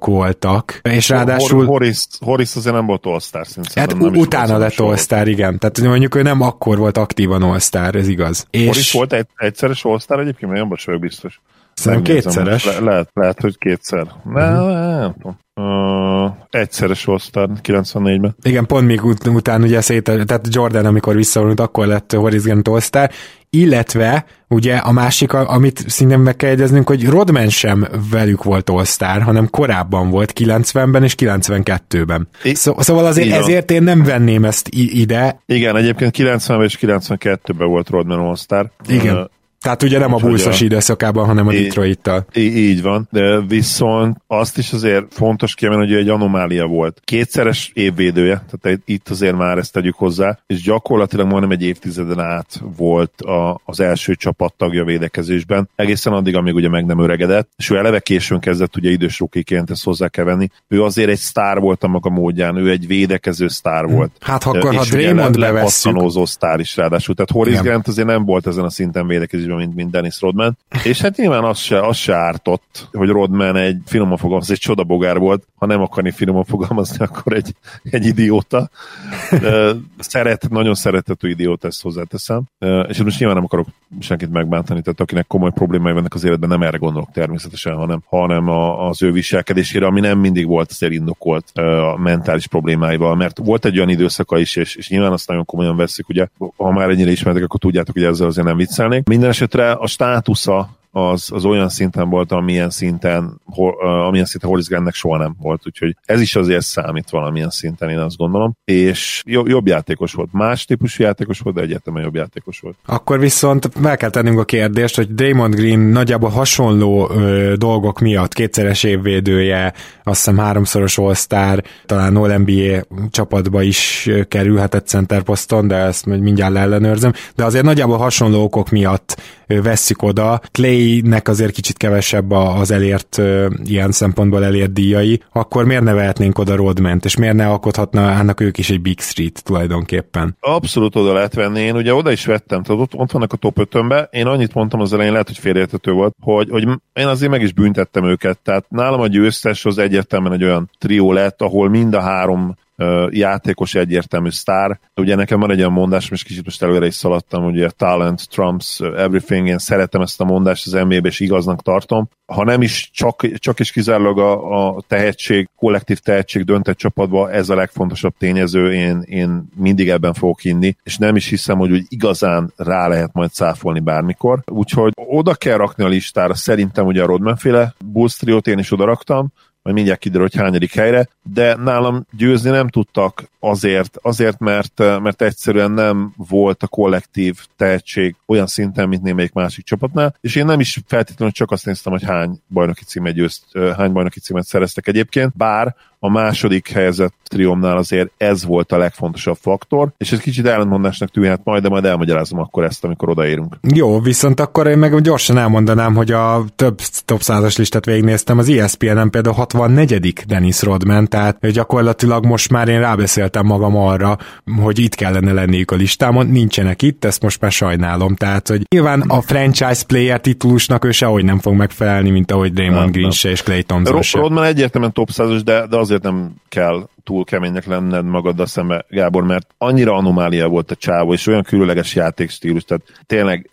voltak, és ráadásul... Horis, Horis azért nem volt all-star, Hát utána lett all igen. Tehát mondjuk ő nem akkor volt aktívan all ez igaz. És... Horis volt egy, egyszeres all egyébként, nem vagyok biztos. Szerintem kétszeres. Le, lehet, lehet, hogy kétszer. Ne, uh-huh. nem tudom. Uh, egyszeres all 94-ben. Igen, pont még ut- után ugye szét, tehát Jordan, amikor visszavonult, akkor lett Grant all illetve ugye a másik, amit szintén meg kell egyeznünk, hogy Rodman sem velük volt all hanem korábban volt, 90-ben és 92-ben. I- Szó, szóval azért Igen. ezért én nem venném ezt ide. Igen, egyébként 90-ben és 92-ben volt Rodman all Igen. Tehát ugye nem a bulszos időszakában, hanem a Detroit-tal. Így van, de viszont azt is azért fontos kiemelni, hogy egy anomália volt. Kétszeres évvédője, tehát itt azért már ezt tegyük hozzá, és gyakorlatilag majdnem egy évtizeden át volt a, az első csapat tagja védekezésben, egészen addig, amíg ugye meg nem öregedett, és ő eleve későn kezdett ugye idős rukiként, ezt hozzá kell venni. Ő azért egy sztár volt a maga módján, ő egy védekező sztár hm. volt. Hát akkor, ha Draymond bevesszük. sztár is ráadásul, tehát Horace Grant azért nem volt ezen a szinten védekezés mérkőzésben, mint, mint Dennis Rodman. És hát nyilván az se, az se ártott, hogy Rodman egy finoman fogalmaz, egy csodabogár volt, ha nem akarni finoman fogalmazni, akkor egy, egy idióta. Szeret, nagyon szeretető idióta, ezt hozzáteszem. És most nyilván nem akarok senkit megbántani, tehát akinek komoly problémái vannak az életben, nem erre gondolok természetesen, hanem, hanem a, az ő viselkedésére, ami nem mindig volt azért indokolt a mentális problémáival, mert volt egy olyan időszaka is, és, és nyilván azt nagyon komolyan veszik, ugye, ha már ennyire ismertek, akkor tudjátok, hogy ezzel azért nem viccelnék. Minden esetre a státusza az, az olyan szinten volt, amilyen szinten, amilyen szinten Horizgennek soha nem volt, úgyhogy ez is azért számít valamilyen szinten, én azt gondolom, és jobb játékos volt, más típusú játékos volt, de egyetemen jobb játékos volt. Akkor viszont meg kell tennünk a kérdést, hogy Damon Green nagyjából hasonló ö, dolgok miatt kétszeres évvédője, azt hiszem háromszoros all talán All-NBA csapatba is kerülhetett center poszton, de ezt mindjárt ellenőrzöm, de azért nagyjából hasonló okok miatt vesszük oda. Clay-nek azért kicsit kevesebb az elért, ilyen szempontból elért díjai, akkor miért ne vehetnénk oda Rodment, és miért ne alkothatnának ők is egy Big Street tulajdonképpen? Abszolút oda lehet venni, én ugye oda is vettem, tehát ott, ott vannak a top 5 én annyit mondtam az elején, lehet, hogy félreértető volt, hogy, hogy én azért meg is büntettem őket, tehát nálam a győztes az egyértelműen egy olyan trió lett, ahol mind a három játékos egyértelmű sztár. Ugye nekem van egy olyan mondás, most kicsit most előre is szaladtam, ugye talent trumps everything, én szeretem ezt a mondást az nba és igaznak tartom. Ha nem is csak, csak is kizárólag a, a tehetség, kollektív tehetség döntett csapatba, ez a legfontosabb tényező, én, én mindig ebben fogok hinni, és nem is hiszem, hogy úgy igazán rá lehet majd cáfolni bármikor. Úgyhogy oda kell rakni a listára, szerintem ugye a Rodman féle Bulls én is oda raktam, majd mindjárt kiderül, hogy hányadik helyre, de nálam győzni nem tudtak azért, azért mert, mert egyszerűen nem volt a kollektív tehetség olyan szinten, mint némelyik másik csapatnál, és én nem is feltétlenül csak azt néztem, hogy hány bajnoki címet győzt, hány bajnoki címet szereztek egyébként, bár a második helyezett triomnál azért ez volt a legfontosabb faktor, és ez kicsit ellentmondásnak tűnhet majd, de majd elmagyarázom akkor ezt, amikor odaérünk. Jó, viszont akkor én meg gyorsan elmondanám, hogy a több top százas listát végignéztem, az ESPN-en például 64. Dennis Rodman, tehát gyakorlatilag most már én rábeszéltem magam arra, hogy itt kellene lenniük a listámon, nincsenek itt, ezt most már sajnálom, tehát hogy nyilván a franchise player titulusnak ő sehogy nem fog megfelelni, mint ahogy Draymond Green se és Clay Thompson se. Rodman egyértelműen top 100 de, de azért nem kell túl keménynek lenned magaddal szembe, Gábor, mert annyira anomália volt a csávó, és olyan különleges játékstílus, tehát tényleg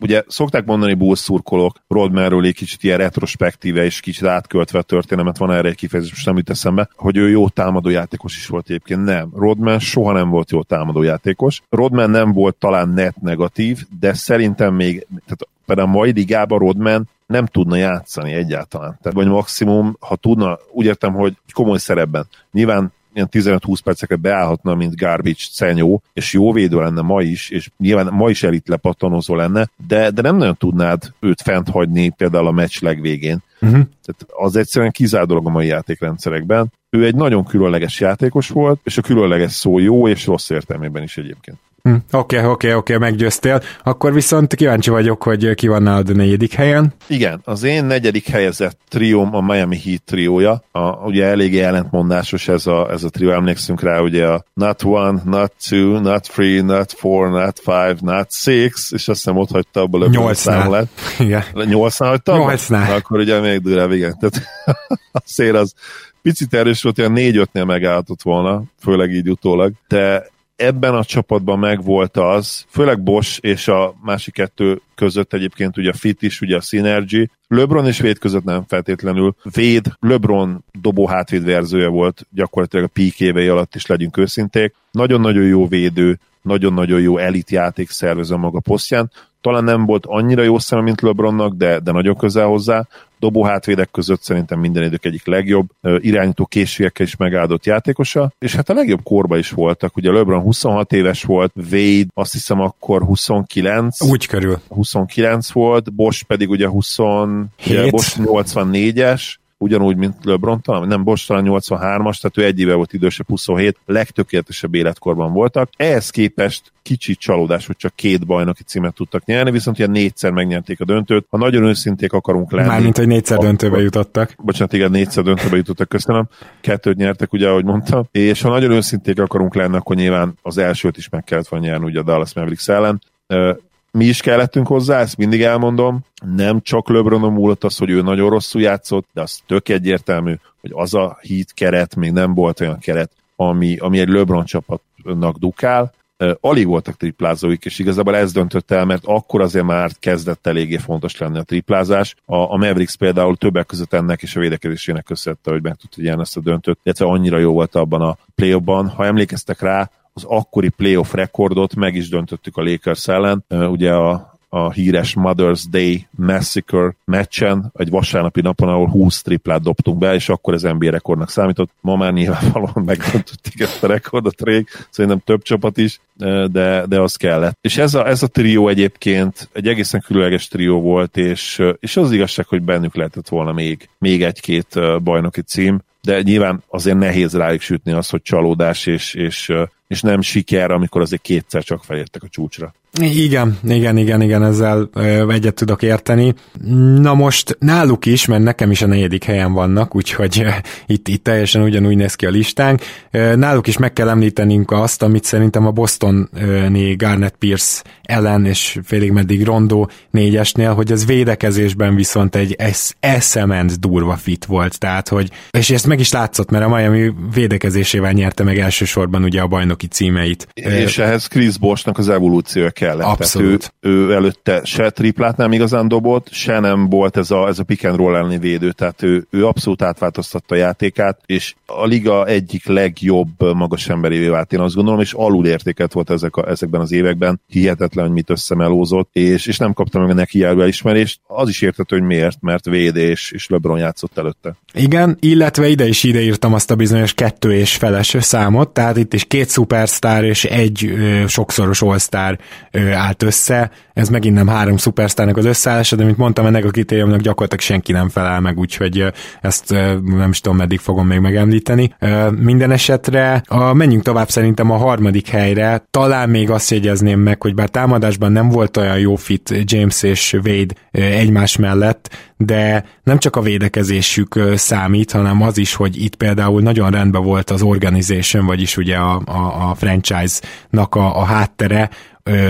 ugye szokták mondani Bulls szurkolók Rodmanről egy kicsit ilyen retrospektíve és kicsit átköltve a történelmet, van erre egy kifejezés, most nem jut eszembe, hogy ő jó támadó játékos is volt egyébként. Nem. Rodman soha nem volt jó támadó játékos. Rodman nem volt talán net negatív, de szerintem még, tehát például a mai ligában Rodman nem tudna játszani egyáltalán. Tehát vagy maximum, ha tudna, úgy értem, hogy komoly szerepben. Nyilván ilyen 15-20 perceket beállhatna, mint garbage cenyó, és jó védő lenne ma is, és nyilván ma is elit lepattanozó lenne, de, de nem nagyon tudnád őt fent hagyni például a meccs legvégén. Uh-huh. Tehát az egyszerűen kizár dolog a mai játékrendszerekben. Ő egy nagyon különleges játékos volt, és a különleges szó jó és rossz értelmében is egyébként. Hm, oké, oké, oké, meggyőztél. Akkor viszont kíváncsi vagyok, hogy ki van nálad a negyedik helyen. Igen, az én negyedik helyezett trióm a Miami Heat triója. A, ugye eléggé ellentmondásos ez a, ez a trió, emlékszünk rá, ugye a not one, not two, not three, not four, not five, not six, és azt hiszem ott hagyta abba a Nyolcnál. Igen. Nyolcnál hagyta? Nyolcnál. Akkor ugye még durább, igen. Tehát a szél az picit erős volt, ilyen négy-ötnél megálltott volna, főleg így utólag, de ebben a csapatban megvolt az, főleg Bosch és a másik kettő között egyébként ugye a fit is, ugye a synergy. LeBron és Véd között nem feltétlenül. Véd, LeBron dobó hátvéd verzője volt gyakorlatilag a peak évei alatt is legyünk őszinték. Nagyon-nagyon jó védő, nagyon-nagyon jó elit játék szervező maga posztján. Talán nem volt annyira jó szeme, mint LeBronnak, de, de nagyon közel hozzá. Dobó hátvédek között szerintem minden idők egyik legjobb, irányító készségekkel is megáldott játékosa, és hát a legjobb korba is voltak. Ugye LeBron 26 éves volt, Wade azt hiszem akkor 29. Úgy körül. 29 volt, Bosch pedig ugye 20, ugye Bosch 84-es, ugyanúgy, mint LeBron, talán, nem Bosch talán 83-as, tehát ő egy éve volt idősebb, 27, legtökéletesebb életkorban voltak. Ehhez képest kicsit csalódás, hogy csak két bajnoki címet tudtak nyerni, viszont ilyen négyszer megnyerték a döntőt. Ha nagyon őszinték akarunk lenni. Mármint, hogy négyszer döntőbe jutottak. Bocsánat, igen, négyszer döntőbe jutottak, köszönöm. Kettőt nyertek, ugye, ahogy mondtam. És ha nagyon őszinték akarunk lenni, akkor nyilván az elsőt is meg kellett volna nyerni, ugye a Dallas Mavericks ellen mi is kellettünk hozzá, ezt mindig elmondom, nem csak LeBronon múlott az, hogy ő nagyon rosszul játszott, de az tök egyértelmű, hogy az a hit keret még nem volt olyan keret, ami, ami egy LeBron csapatnak dukál, alig voltak triplázóik, és igazából ez döntött el, mert akkor azért már kezdett eléggé fontos lenni a triplázás. A, a Mavericks például többek között ennek és a védekezésének köszönte, hogy meg tudta nyerni ezt a döntőt, illetve annyira jó volt abban a play Ha emlékeztek rá, az akkori playoff rekordot meg is döntöttük a Lakers ellen. Ugye a, a híres Mother's Day Massacre meccsen, egy vasárnapi napon, ahol 20 triplát dobtunk be, és akkor az NBA rekordnak számított. Ma már nyilvánvalóan megdöntötték ezt a rekordot rég, szerintem több csapat is, de, de az kellett. És ez a, ez a trió egyébként egy egészen különleges trió volt, és, és az igazság, hogy bennük lehetett volna még, még egy-két bajnoki cím, de nyilván azért nehéz rájuk sütni az, hogy csalódás és, és, és nem siker, amikor azért kétszer csak felértek a csúcsra. Igen, igen, igen, igen, ezzel egyet tudok érteni. Na most náluk is, mert nekem is a negyedik helyen vannak, úgyhogy itt, itt teljesen ugyanúgy néz ki a listánk. Náluk is meg kell említenünk azt, amit szerintem a Boston-né Garnet Pierce ellen és félig meddig Rondo négyesnél, hogy az védekezésben viszont egy esz- eszement durva fit volt, tehát hogy, és ezt meg is látszott, mert a Miami védekezésével nyerte meg elsősorban ugye a bajnoki címeit. És ehhez Chris Boshnak az evolúciója kellett. Abszolút. ő, ő, előtte se triplát nem igazán dobott, se nem volt ez a, ez a pick and roll elleni védő, tehát ő, ő abszolút átváltoztatta a játékát, és a liga egyik legjobb magas emberévé vált, én azt gondolom, és alul értéket volt ezek a, ezekben az években, hihetetlen, hogy mit összemelózott, és, és nem kapta meg a neki járó elismerést. Az is értető, hogy miért, mert védés és LeBron játszott előtte. Igen, illetve ide is ideírtam azt a bizonyos kettő és feles számot, tehát itt is két szupersztár és egy ö, sokszoros all állt össze. Ez megint nem három szupersztárnak az összeállása, de mint mondtam, ennek a kritériumnak gyakorlatilag senki nem felel meg, úgyhogy ezt nem is tudom, meddig fogom még megemlíteni. Minden esetre a, menjünk tovább szerintem a harmadik helyre. Talán még azt jegyezném meg, hogy bár támadásban nem volt olyan jó fit James és Wade egymás mellett, de nem csak a védekezésük számít, hanem az is, hogy itt például nagyon rendben volt az organization, vagyis ugye a, a, a franchise-nak a, a háttere,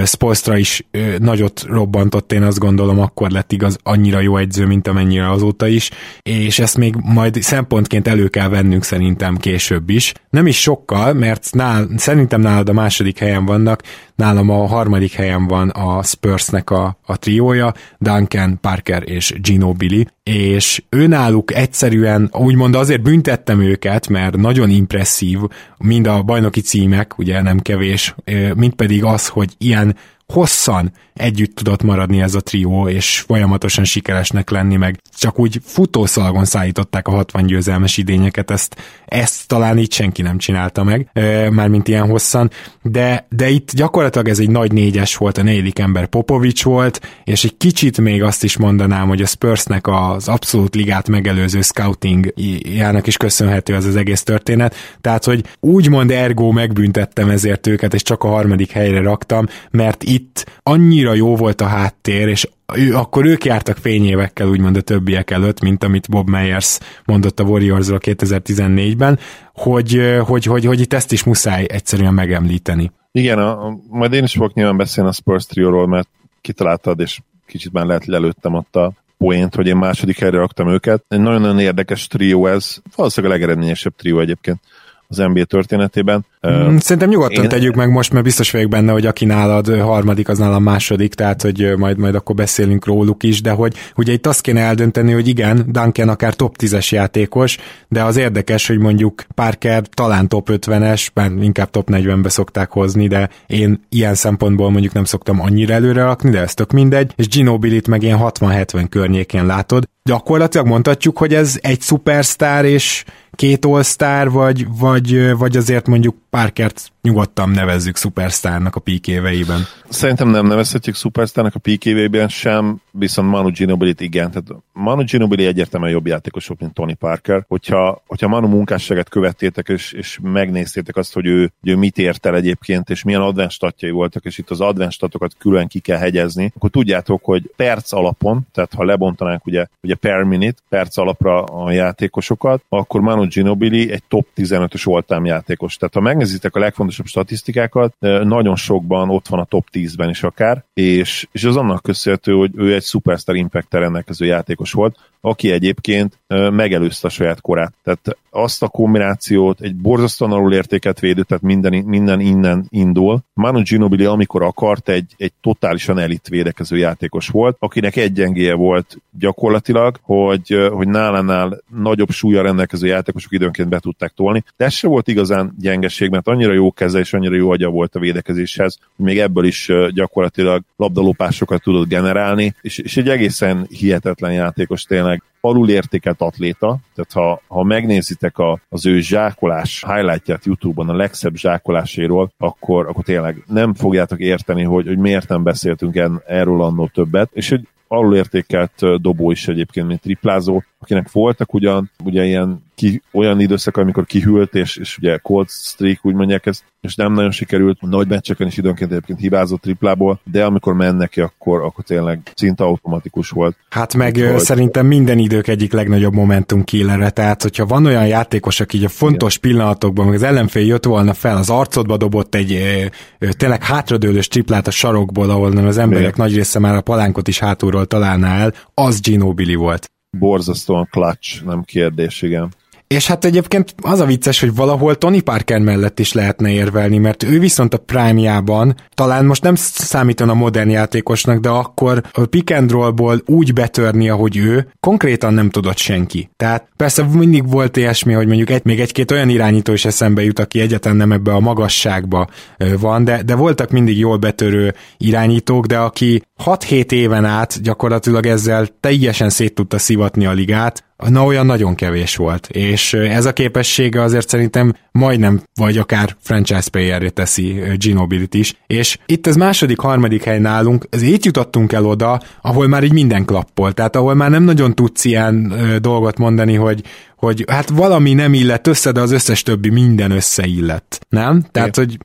Spolstra is nagyot robbantott, én azt gondolom, akkor lett igaz annyira jó egyző, mint amennyire azóta is, és ezt még majd szempontként elő kell vennünk szerintem később is. Nem is sokkal, mert nál, szerintem nálad a második helyen vannak, nálam a harmadik helyen van a Spursnek a, a triója, Duncan, Parker és Gino Billy, és náluk egyszerűen, úgymond azért büntettem őket, mert nagyon impresszív, mind a bajnoki címek, ugye nem kevés, mint pedig az, hogy ilyen hosszan együtt tudott maradni ez a trió, és folyamatosan sikeresnek lenni, meg. Csak úgy futószalagon szállították a 60 győzelmes idényeket, ezt, ezt talán így senki nem csinálta meg, mármint ilyen hosszan, de, de itt gyakorlatilag ez egy nagy négyes volt, a negyedik ember Popovics volt, és egy kicsit még azt is mondanám, hogy a Spursnek az abszolút ligát megelőző scoutingjának is köszönhető ez az egész történet, tehát hogy úgymond ergo megbüntettem ezért őket, és csak a harmadik helyre raktam, mert itt annyira jó volt a háttér, és ő, akkor ők jártak fényévekkel úgymond a többiek előtt, mint amit Bob Meyers mondott a Warriorsról 2014-ben, hogy, hogy, hogy, hogy itt ezt is muszáj egyszerűen megemlíteni. Igen, a, a, majd én is fogok nyilván beszélni a Spurs trióról, mert kitaláltad, és kicsit már lehet lelőttem ott a poént, hogy én második helyre raktam őket. Egy nagyon-nagyon érdekes trió ez, valószínűleg a legeredményesebb trió egyébként az NBA történetében. Mm, szerintem nyugodtan Én... tegyük meg most, mert biztos vagyok benne, hogy aki nálad harmadik, az nálam második, tehát hogy majd, majd akkor beszélünk róluk is, de hogy ugye itt azt kéne eldönteni, hogy igen, Duncan akár top 10-es játékos, de az érdekes, hogy mondjuk Parker talán top 50-es, bár inkább top 40-be szokták hozni, de én ilyen szempontból mondjuk nem szoktam annyira előre rakni, de ez tök mindegy, és Ginobili-t meg ilyen 60-70 környékén látod. Gyakorlatilag mondhatjuk, hogy ez egy szupersztár és két all vagy, vagy, vagy azért mondjuk Parkert nyugodtan nevezzük szupersztárnak a peak éveiben. Szerintem nem nevezhetjük szupersztárnak a peak éveiben sem, viszont Manu ginobili igen. Tehát Manu Ginobili egyértelműen jobb játékos volt, mint Tony Parker. Hogyha, hogyha Manu munkásságát követtétek, és, és megnéztétek azt, hogy ő, hogy ő mit ért el egyébként, és milyen advanced statjai voltak, és itt az advanced statokat külön ki kell hegyezni, akkor tudjátok, hogy perc alapon, tehát ha lebontanánk ugye, ugye per minute, perc alapra a játékosokat, akkor Manu Ginobili egy top 15-ös oltám játékos. Tehát ha megnézitek a legfontosabb statisztikákat, nagyon sokban ott van a top 10-ben is akár, és, és az annak köszönhető, hogy ő egy superstar impact rendelkező játékos volt, aki egyébként megelőzte a saját korát. Tehát azt a kombinációt, egy borzasztóan alul értéket védő, tehát minden, minden innen indul. Manu Ginobili, amikor akart, egy, egy totálisan elit védekező játékos volt, akinek egy gyengéje volt gyakorlatilag, hogy, hogy nálánál nagyobb súlya rendelkező játékosok időnként be tudták tolni, de ez se volt igazán gyengeség, mert annyira jó keze és annyira jó agya volt a védekezéshez, hogy még ebből is gyakorlatilag labdalopásokat tudott generálni, és, és egy egészen hihetetlen játékos tényleg I alulértékelt atléta, tehát ha, ha megnézitek a, az ő zsákolás highlightját YouTube-on, a legszebb zsákoláséról, akkor, akkor tényleg nem fogjátok érteni, hogy, hogy miért nem beszéltünk en, erről annó többet, és hogy alulértékelt dobó is egyébként, mint triplázó, akinek voltak ugyan, ugye ilyen ki, olyan időszak, amikor kihűlt, és, és ugye cold streak, úgy mondják ezt, és nem nagyon sikerült, nagy meccseken is időnként egyébként hibázott triplából, de amikor mennek ki, akkor, akkor tényleg szinte automatikus volt. Hát meg Úgy, szerintem minden idők egyik legnagyobb momentum killere, tehát hogyha van olyan játékos, aki a fontos Igen. pillanatokban, meg az ellenfél jött volna fel, az arcodba dobott egy ö, tényleg hátradőlős triplát a sarokból, ahol az emberek Igen. nagy része már a palánkot is hátulról találná el, az Ginobili volt borzasztóan clutch, nem kérdés, igen. És hát egyébként az a vicces, hogy valahol Tony Parker mellett is lehetne érvelni, mert ő viszont a prime talán most nem számítana modern játékosnak, de akkor a pick and rollból úgy betörni, ahogy ő, konkrétan nem tudott senki. Tehát persze mindig volt ilyesmi, hogy mondjuk egy, még egy-két olyan irányító is eszembe jut, aki egyetlen nem ebbe a magasságba van, de, de voltak mindig jól betörő irányítók, de aki 6-7 éven át gyakorlatilag ezzel teljesen szét tudta szivatni a ligát, na olyan nagyon kevés volt, és ez a képessége azért szerintem majdnem, vagy akár franchise player teszi Ginobilit is, és itt az második, harmadik hely nálunk, ez így jutottunk el oda, ahol már így minden klappol, tehát ahol már nem nagyon tudsz ilyen dolgot mondani, hogy, hogy hát valami nem illett össze, de az összes többi minden összeillett, nem? Tehát, hogy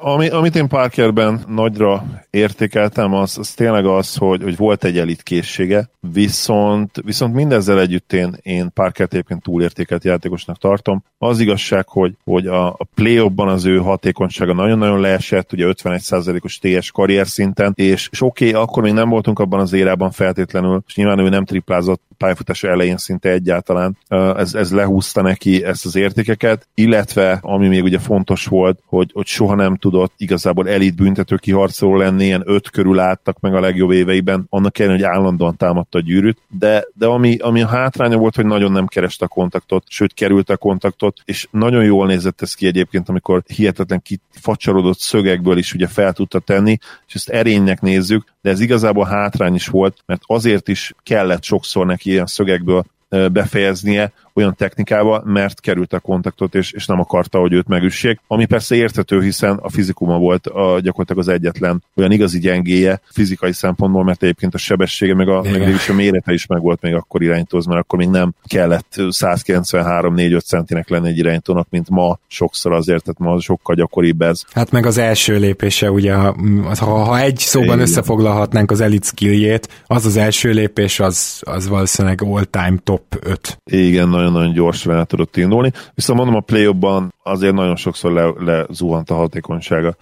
ami, amit én Parkerben nagyra értékeltem, az, az tényleg az, hogy, hogy volt egy elit készsége, viszont, viszont mindezzel együtt én, én Parkert egyébként túlértékelt játékosnak tartom. Az igazság, hogy, hogy a, a play az ő hatékonysága nagyon-nagyon leesett, ugye 51%-os TS karrier szinten, és, és oké, okay, akkor még nem voltunk abban az érában feltétlenül, és nyilván ő nem triplázott pályafutása elején szinte egyáltalán. Ez, ez lehúzta neki ezt az értékeket, illetve ami még ugye fontos volt, hogy, hogy soha nem tudott igazából elit büntető kiharcoló lenni, ilyen öt körül álltak meg a legjobb éveiben, annak ellenére, hogy állandóan támadta a gyűrűt, de, de ami, ami a hátránya volt, hogy nagyon nem kereste a kontaktot, sőt került a kontaktot, és nagyon jól nézett ez ki egyébként, amikor hihetetlen kifacsarodott szögekből is ugye fel tudta tenni, és ezt erénynek nézzük, de ez igazából hátrány is volt, mert azért is kellett sokszor neki ilyen szögekből befejeznie, olyan technikával, mert került a kontaktot, és, és nem akarta, hogy őt megüssék. Ami persze érthető, hiszen a fizikuma volt a, gyakorlatilag az egyetlen olyan igazi gyengéje fizikai szempontból, mert egyébként a sebessége, meg a, meg a mérete is meg volt még akkor irányítóz, mert akkor még nem kellett 193-4-5 centinek lenni egy irányítónak, mint ma sokszor azért, tehát ma sokkal gyakoribb ez. Hát meg az első lépése, ugye, ha, ha egy szóban Igen. összefoglalhatnánk az elit skilljét, az az első lépés, az, az valószínűleg all-time top 5. Igen, nagyon nagyon-nagyon gyorsan el tudott indulni. Viszont mondom, a play azért nagyon sokszor le, lezuhant a hatékonysága.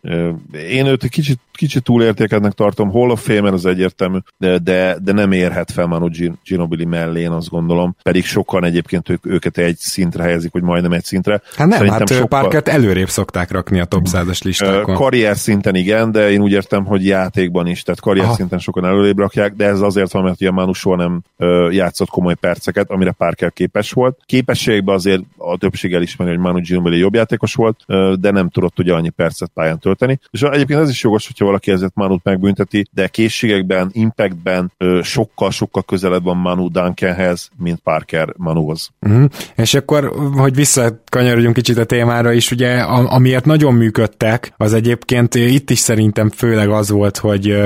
Én őt egy kicsit, kicsit túlértékednek tartom, Hall of Famer az egyértelmű, de, de, de nem érhet fel Manu Ginobili mellé, én azt gondolom. Pedig sokan egyébként ők, őket egy szintre helyezik, vagy majdnem egy szintre. Hát nem, Szerintem hát sokkal... Parkert előrébb szokták rakni a top 100-as listákon. Karrier szinten igen, de én úgy értem, hogy játékban is, tehát karrier Aha. szinten sokan előrébb rakják, de ez azért van, mert ugye Manu soha nem játszott komoly perceket, amire Parker képes volt. Képességben azért a többség elismeri, hogy Manu Ginobili jobb játékos volt, de nem tudott ugye annyi percet pályán tölteni. És egyébként ez is jogos, hogyha valaki ezért Manut megbünteti, de készségekben, impactben sokkal-sokkal közelebb van Manu Duncanhez, mint Parker Manuhoz. Uh-huh. És akkor, hogy visszakanyarodjunk kicsit a témára is, ugye, amiért nagyon működtek, az egyébként itt is szerintem főleg az volt, hogy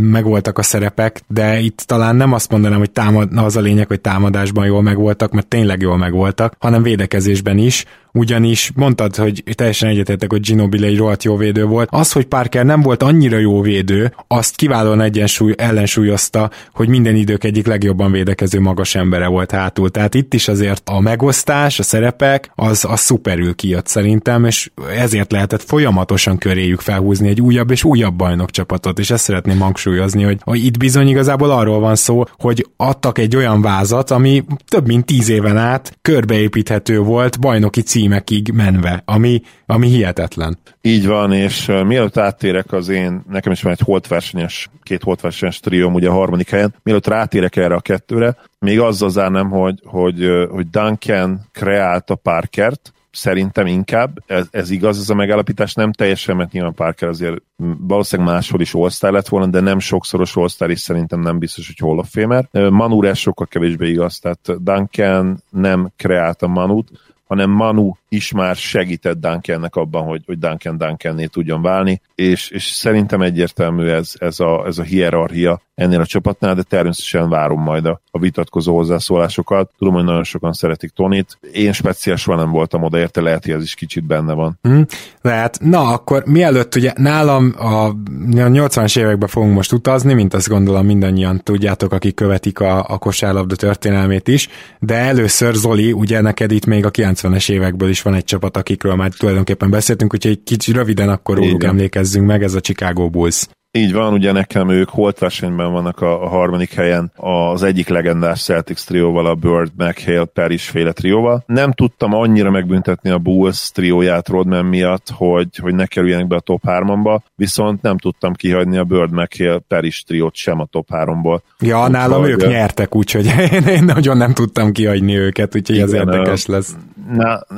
megvoltak a szerepek, de itt talán nem azt mondanám, hogy támad, az a lényeg, hogy támadásban jól megvoltak, mert tényleg jól megvoltak, hanem védekezésben is, ugyanis mondtad, hogy teljesen egyetértek, hogy Ginobili egy rohadt jó védő volt. Az, hogy Parker nem volt annyira jó védő, azt kiválóan egyensúly, ellensúlyozta, hogy minden idők egyik legjobban védekező magas embere volt hátul. Tehát itt is azért a megosztás, a szerepek, az, az szuperül kijött szerintem, és ezért lehetett folyamatosan köréjük felhúzni egy újabb és újabb bajnokcsapatot, és ezt szeretném hangsúlyozni, hogy, hogy itt bizony igazából arról van szó, hogy adtak egy olyan vázat, ami több mint tíz éven át körbeépíthető volt bajnoki cím címekig menve, ami, ami hihetetlen. Így van, és uh, mielőtt áttérek az én, nekem is van egy holtversenyes, két holtversenyes trióm ugye a harmadik helyen, mielőtt rátérek erre a kettőre, még azzal zárnám, hogy, hogy, hogy Duncan kreálta Parkert, szerintem inkább, ez, ez igaz, ez a megállapítás nem teljesen, mert nyilván Parker azért valószínűleg máshol is all lett volna, de nem sokszoros all és szerintem nem biztos, hogy Hall of Famer. Manu ez sokkal kevésbé igaz, tehát Duncan nem kreálta Manut, hanem Manu is már segített Duncannek abban, hogy, hogy Duncan Duncanné tudjon válni, és, és szerintem egyértelmű ez, ez, a, ez a hierarchia ennél a csapatnál, de természetesen várom majd a, a vitatkozó hozzászólásokat. Tudom, hogy nagyon sokan szeretik Tonit. Én speciális nem voltam oda érte, lehet, hogy ez is kicsit benne van. Hmm, lehet. Na, akkor mielőtt ugye nálam a 80-as években fogunk most utazni, mint azt gondolom mindannyian tudjátok, akik követik a, a kosárlabda történelmét is, de először Zoli, ugye neked itt még a 90-es évekből is van egy csapat, akikről már tulajdonképpen beszéltünk, úgyhogy egy kicsit röviden akkor róluk emlékezzünk meg, ez a Chicago Bulls. Így van, ugye nekem ők holt versenyben vannak a, a harmadik helyen az egyik legendás Celtics trióval, a Bird, McHale, Paris féle trióval. Nem tudtam annyira megbüntetni a Bulls trióját Rodman miatt, hogy, hogy ne kerüljenek be a top 3-ba, viszont nem tudtam kihagyni a Bird, McHale, Paris triót sem a top 3-ból. Ja, úgy, nálam hogy, ők nyertek, úgyhogy én, én nagyon nem tudtam kihagyni őket, úgyhogy igen, ez érdekes lesz.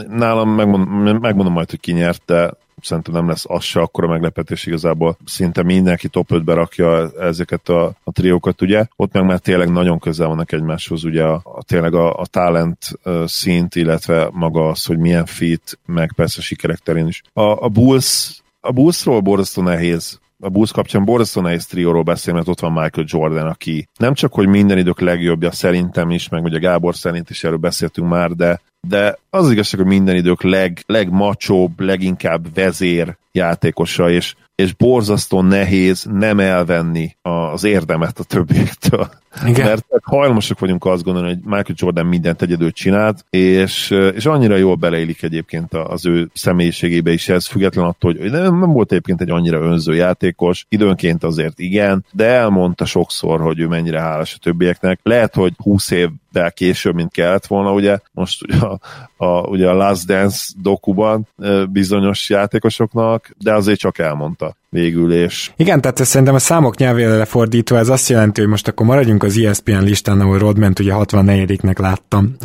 Nálam megmondom, megmondom majd, hogy ki nyert, de szerintem nem lesz az se akkora meglepetés igazából. Szinte mindenki top 5-be rakja ezeket a, a triókat, ugye. Ott meg már tényleg nagyon közel vannak egymáshoz, ugye a, a tényleg a, a talent szint, illetve maga az, hogy milyen fit, meg persze sikerek terén is. A, a Bulls a Bullsról borzasztó nehéz a Bulls kapcsán borzasztó nehéz trióról beszél, mert ott van Michael Jordan, aki nem csak, hogy minden idők legjobbja szerintem is, meg ugye Gábor szerint is erről beszéltünk már, de, de az, az igazság, hogy minden idők leg, legmacsóbb, leginkább vezér játékosa, és, és borzasztó nehéz nem elvenni az érdemet a többiektől. Igen. Mert hajlamosak vagyunk azt gondolni, hogy Michael Jordan mindent egyedül csinált, és, és annyira jól beleélik egyébként az ő személyiségébe is ez, független attól, hogy nem, nem volt egyébként egy annyira önző játékos, időnként azért igen, de elmondta sokszor, hogy ő mennyire hálás a többieknek. Lehet, hogy 20 évvel később, mint kellett volna, ugye, most ugye a, a, ugye a Last Dance dokuban bizonyos játékosoknak, de azért csak elmondta végül, és... Igen, tehát szerintem a számok nyelvére lefordítva ez azt jelenti, hogy most akkor maradjunk az ESPN listán, ahol Rodman ugye 64-nek láttam,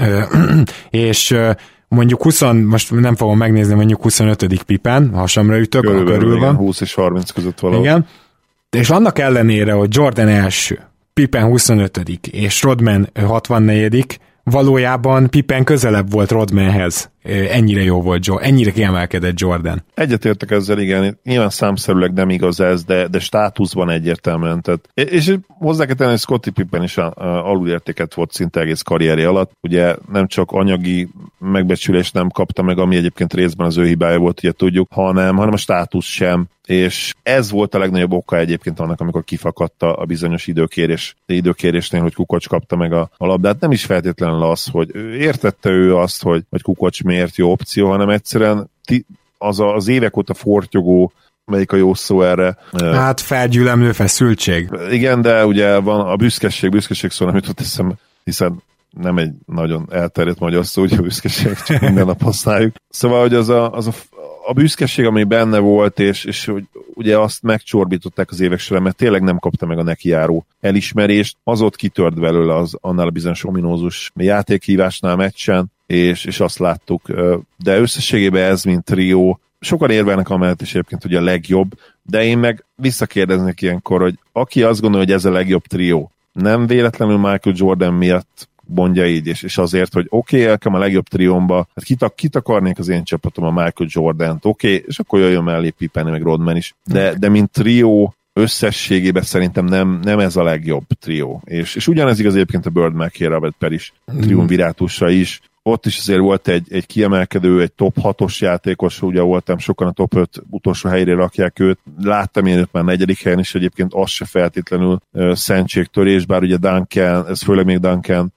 és mondjuk 20, most nem fogom megnézni, mondjuk 25. pipen, hasamra ütök, Körülbelül, körül van. Igen, 20 és 30 között valahol. Igen, és annak ellenére, hogy Jordan első, Pippen 25 és Rodman 64 valójában Pippen közelebb volt Rodmanhez. Ennyire jó volt Joe, ennyire kiemelkedett Jordan. Egyetértek ezzel, igen. Nyilván számszerűleg nem igaz ez, de, de státuszban egyértelműen. Tehát, és hozzá kell tenni, hogy Scotty Pippen is alulértéket volt szinte egész karrierje alatt. Ugye nem csak anyagi megbecsülést nem kapta meg, ami egyébként részben az ő hibája volt, ugye tudjuk, hanem, hanem a státusz sem és ez volt a legnagyobb oka egyébként annak, amikor kifakadta a bizonyos időkérés, időkérésnél, hogy Kukocs kapta meg a, a labdát. Nem is feltétlenül az, hogy értette ő azt, hogy, hogy Kukocs miért jó opció, hanem egyszerűen ti, az a, az évek óta fortyogó melyik a jó szó erre. Hát felgyülemlő feszültség. Igen, de ugye van a büszkeség, büszkeség szó nem jutott eszembe, hiszen nem egy nagyon elterjedt magyar szó, ugye a büszkeség, csak minden nap használjuk. Szóval, hogy az a, az a a büszkeség, ami benne volt, és, és hogy ugye azt megcsorbították az évek során, mert tényleg nem kapta meg a neki járó elismerést, az ott kitört belőle az annál a bizonyos ominózus játékhívásnál meccsen, és, és azt láttuk. De összességében ez, mint trió, sokan érvelnek amellett is egyébként, hogy a legjobb, de én meg visszakérdeznek ilyenkor, hogy aki azt gondolja, hogy ez a legjobb trió, nem véletlenül Michael Jordan miatt mondja így, és, és azért, hogy oké, okay, elkem a legjobb triomba, hát kit, kit akarnék az én csapatom, a Michael Jordan-t, oké, okay, és akkor jöjjön mellé Pippen, meg Rodman is, de, de mint trió, összességében szerintem nem, nem ez a legjobb trió. És, és ugyanez igaz egyébként a Bird McKay, Robert Per is, triumvirátusra is. Ott is azért volt egy, egy kiemelkedő, egy top 6-os játékos, ugye voltam, sokan a top 5 utolsó helyére rakják őt. Láttam én őt már negyedik helyen is, egyébként az se feltétlenül uh, szentségtörés, bár ugye Duncan, ez főleg még Duncan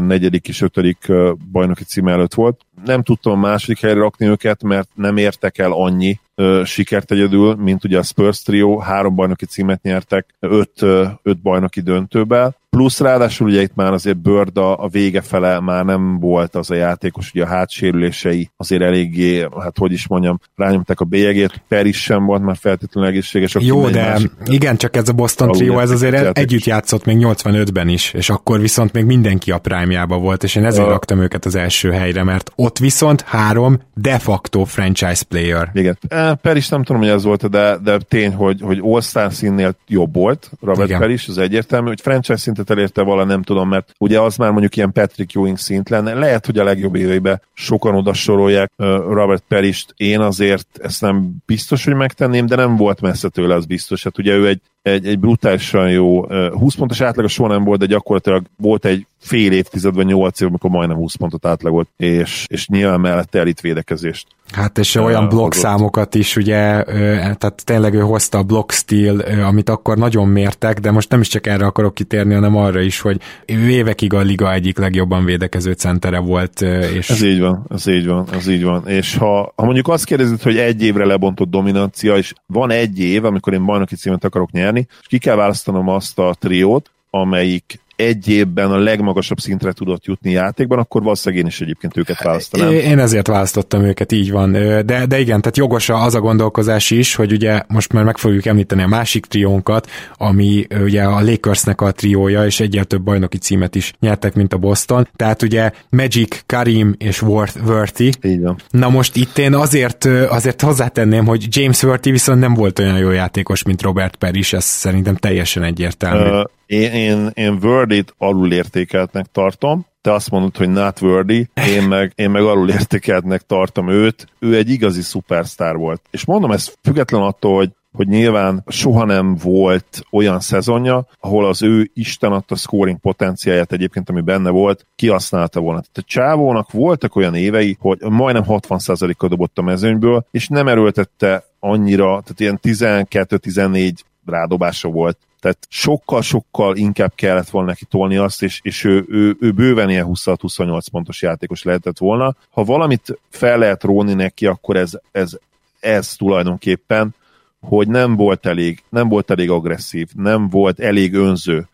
negyedik és ötödik bajnoki cím előtt volt. Nem tudtam a második helyre rakni őket, mert nem értek el annyi sikert egyedül, mint ugye a Spurs trio, három bajnoki címet nyertek, öt, öt bajnoki döntőben, Plusz ráadásul ugye itt már azért Bird a, a vége fele már nem volt az a játékos, ugye a hátsérülései azért eléggé, hát hogy is mondjam, rányomták a bélyegét, Per is sem volt már feltétlenül egészséges. Jó, de másik, igen, csak ez a Boston trio, ez azért játékos. együtt játszott még 85-ben is, és akkor viszont még mindenki a prime volt, és én ezért a... raktam őket az első helyre, mert ott viszont három de facto franchise player. Igen. E, per is nem tudom, hogy ez volt, de, de tény, hogy, hogy All-Star színnél jobb volt, Robert igen. Per is, az egyértelmű, hogy franchise szint szintet elérte vala, nem tudom, mert ugye az már mondjuk ilyen Patrick Ewing szint lenne. Lehet, hogy a legjobb éveiben sokan oda sorolják Robert Perist. Én azért ezt nem biztos, hogy megtenném, de nem volt messze tőle, az biztos. Hát ugye ő egy egy, egy brutálisan jó, 20 pontos átlaga soha nem volt, de gyakorlatilag volt egy fél évtizedben 8 év, amikor majdnem 20 pontot átlagolt, és, és nyilván mellette elit védekezést. Hát és olyan blokk számokat is, ugye, tehát tényleg ő hozta a block steel, amit akkor nagyon mértek, de most nem is csak erre akarok kitérni, hanem arra is, hogy évekig a liga egyik legjobban védekező centere volt. És... Ez így van, ez így van, ez így van. És ha, ha mondjuk azt kérdezed, hogy egy évre lebontott dominancia, és van egy év, amikor én bajnoki címet akarok nyerni, és ki kell választanom azt a triót, amelyik egy évben a legmagasabb szintre tudott jutni játékban, akkor valószínűleg én is egyébként őket választanám. Én ezért választottam őket, így van. De, de igen, tehát jogos az a gondolkozás is, hogy ugye most már meg fogjuk említeni a másik triónkat, ami ugye a Lakersnek a triója, és egyel több bajnoki címet is nyertek, mint a Boston. Tehát ugye Magic, Karim és Worthy. Így van. Na most itt én azért, azért hozzátenném, hogy James Worthy viszont nem volt olyan jó játékos, mint Robert Parrish, ez szerintem teljesen egyértelmű. Uh, én, én, én Wordit alulértékeltnek tartom, te azt mondod, hogy not worthy, én meg, én meg alul értékeltnek tartom őt. Ő egy igazi szupersztár volt. És mondom ezt független attól, hogy hogy nyilván soha nem volt olyan szezonja, ahol az ő Isten adta scoring potenciáját egyébként, ami benne volt, kihasználta volna. Tehát a Csávónak voltak olyan évei, hogy majdnem 60%-kal dobott a mezőnyből, és nem erőltette annyira, tehát ilyen 12-14 rádobása volt tehát sokkal-sokkal inkább kellett volna neki tolni azt, és, és ő, ő, ő bőven ilyen 26-28 pontos játékos lehetett volna. Ha valamit fel lehet róni neki, akkor ez, ez, ez tulajdonképpen, hogy nem volt elég, nem volt elég agresszív, nem volt elég önző,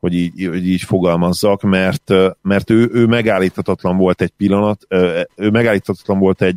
hogy így, hogy így fogalmazzak, mert, mert ő, ő megállíthatatlan volt egy pillanat, ő megállíthatatlan volt egy,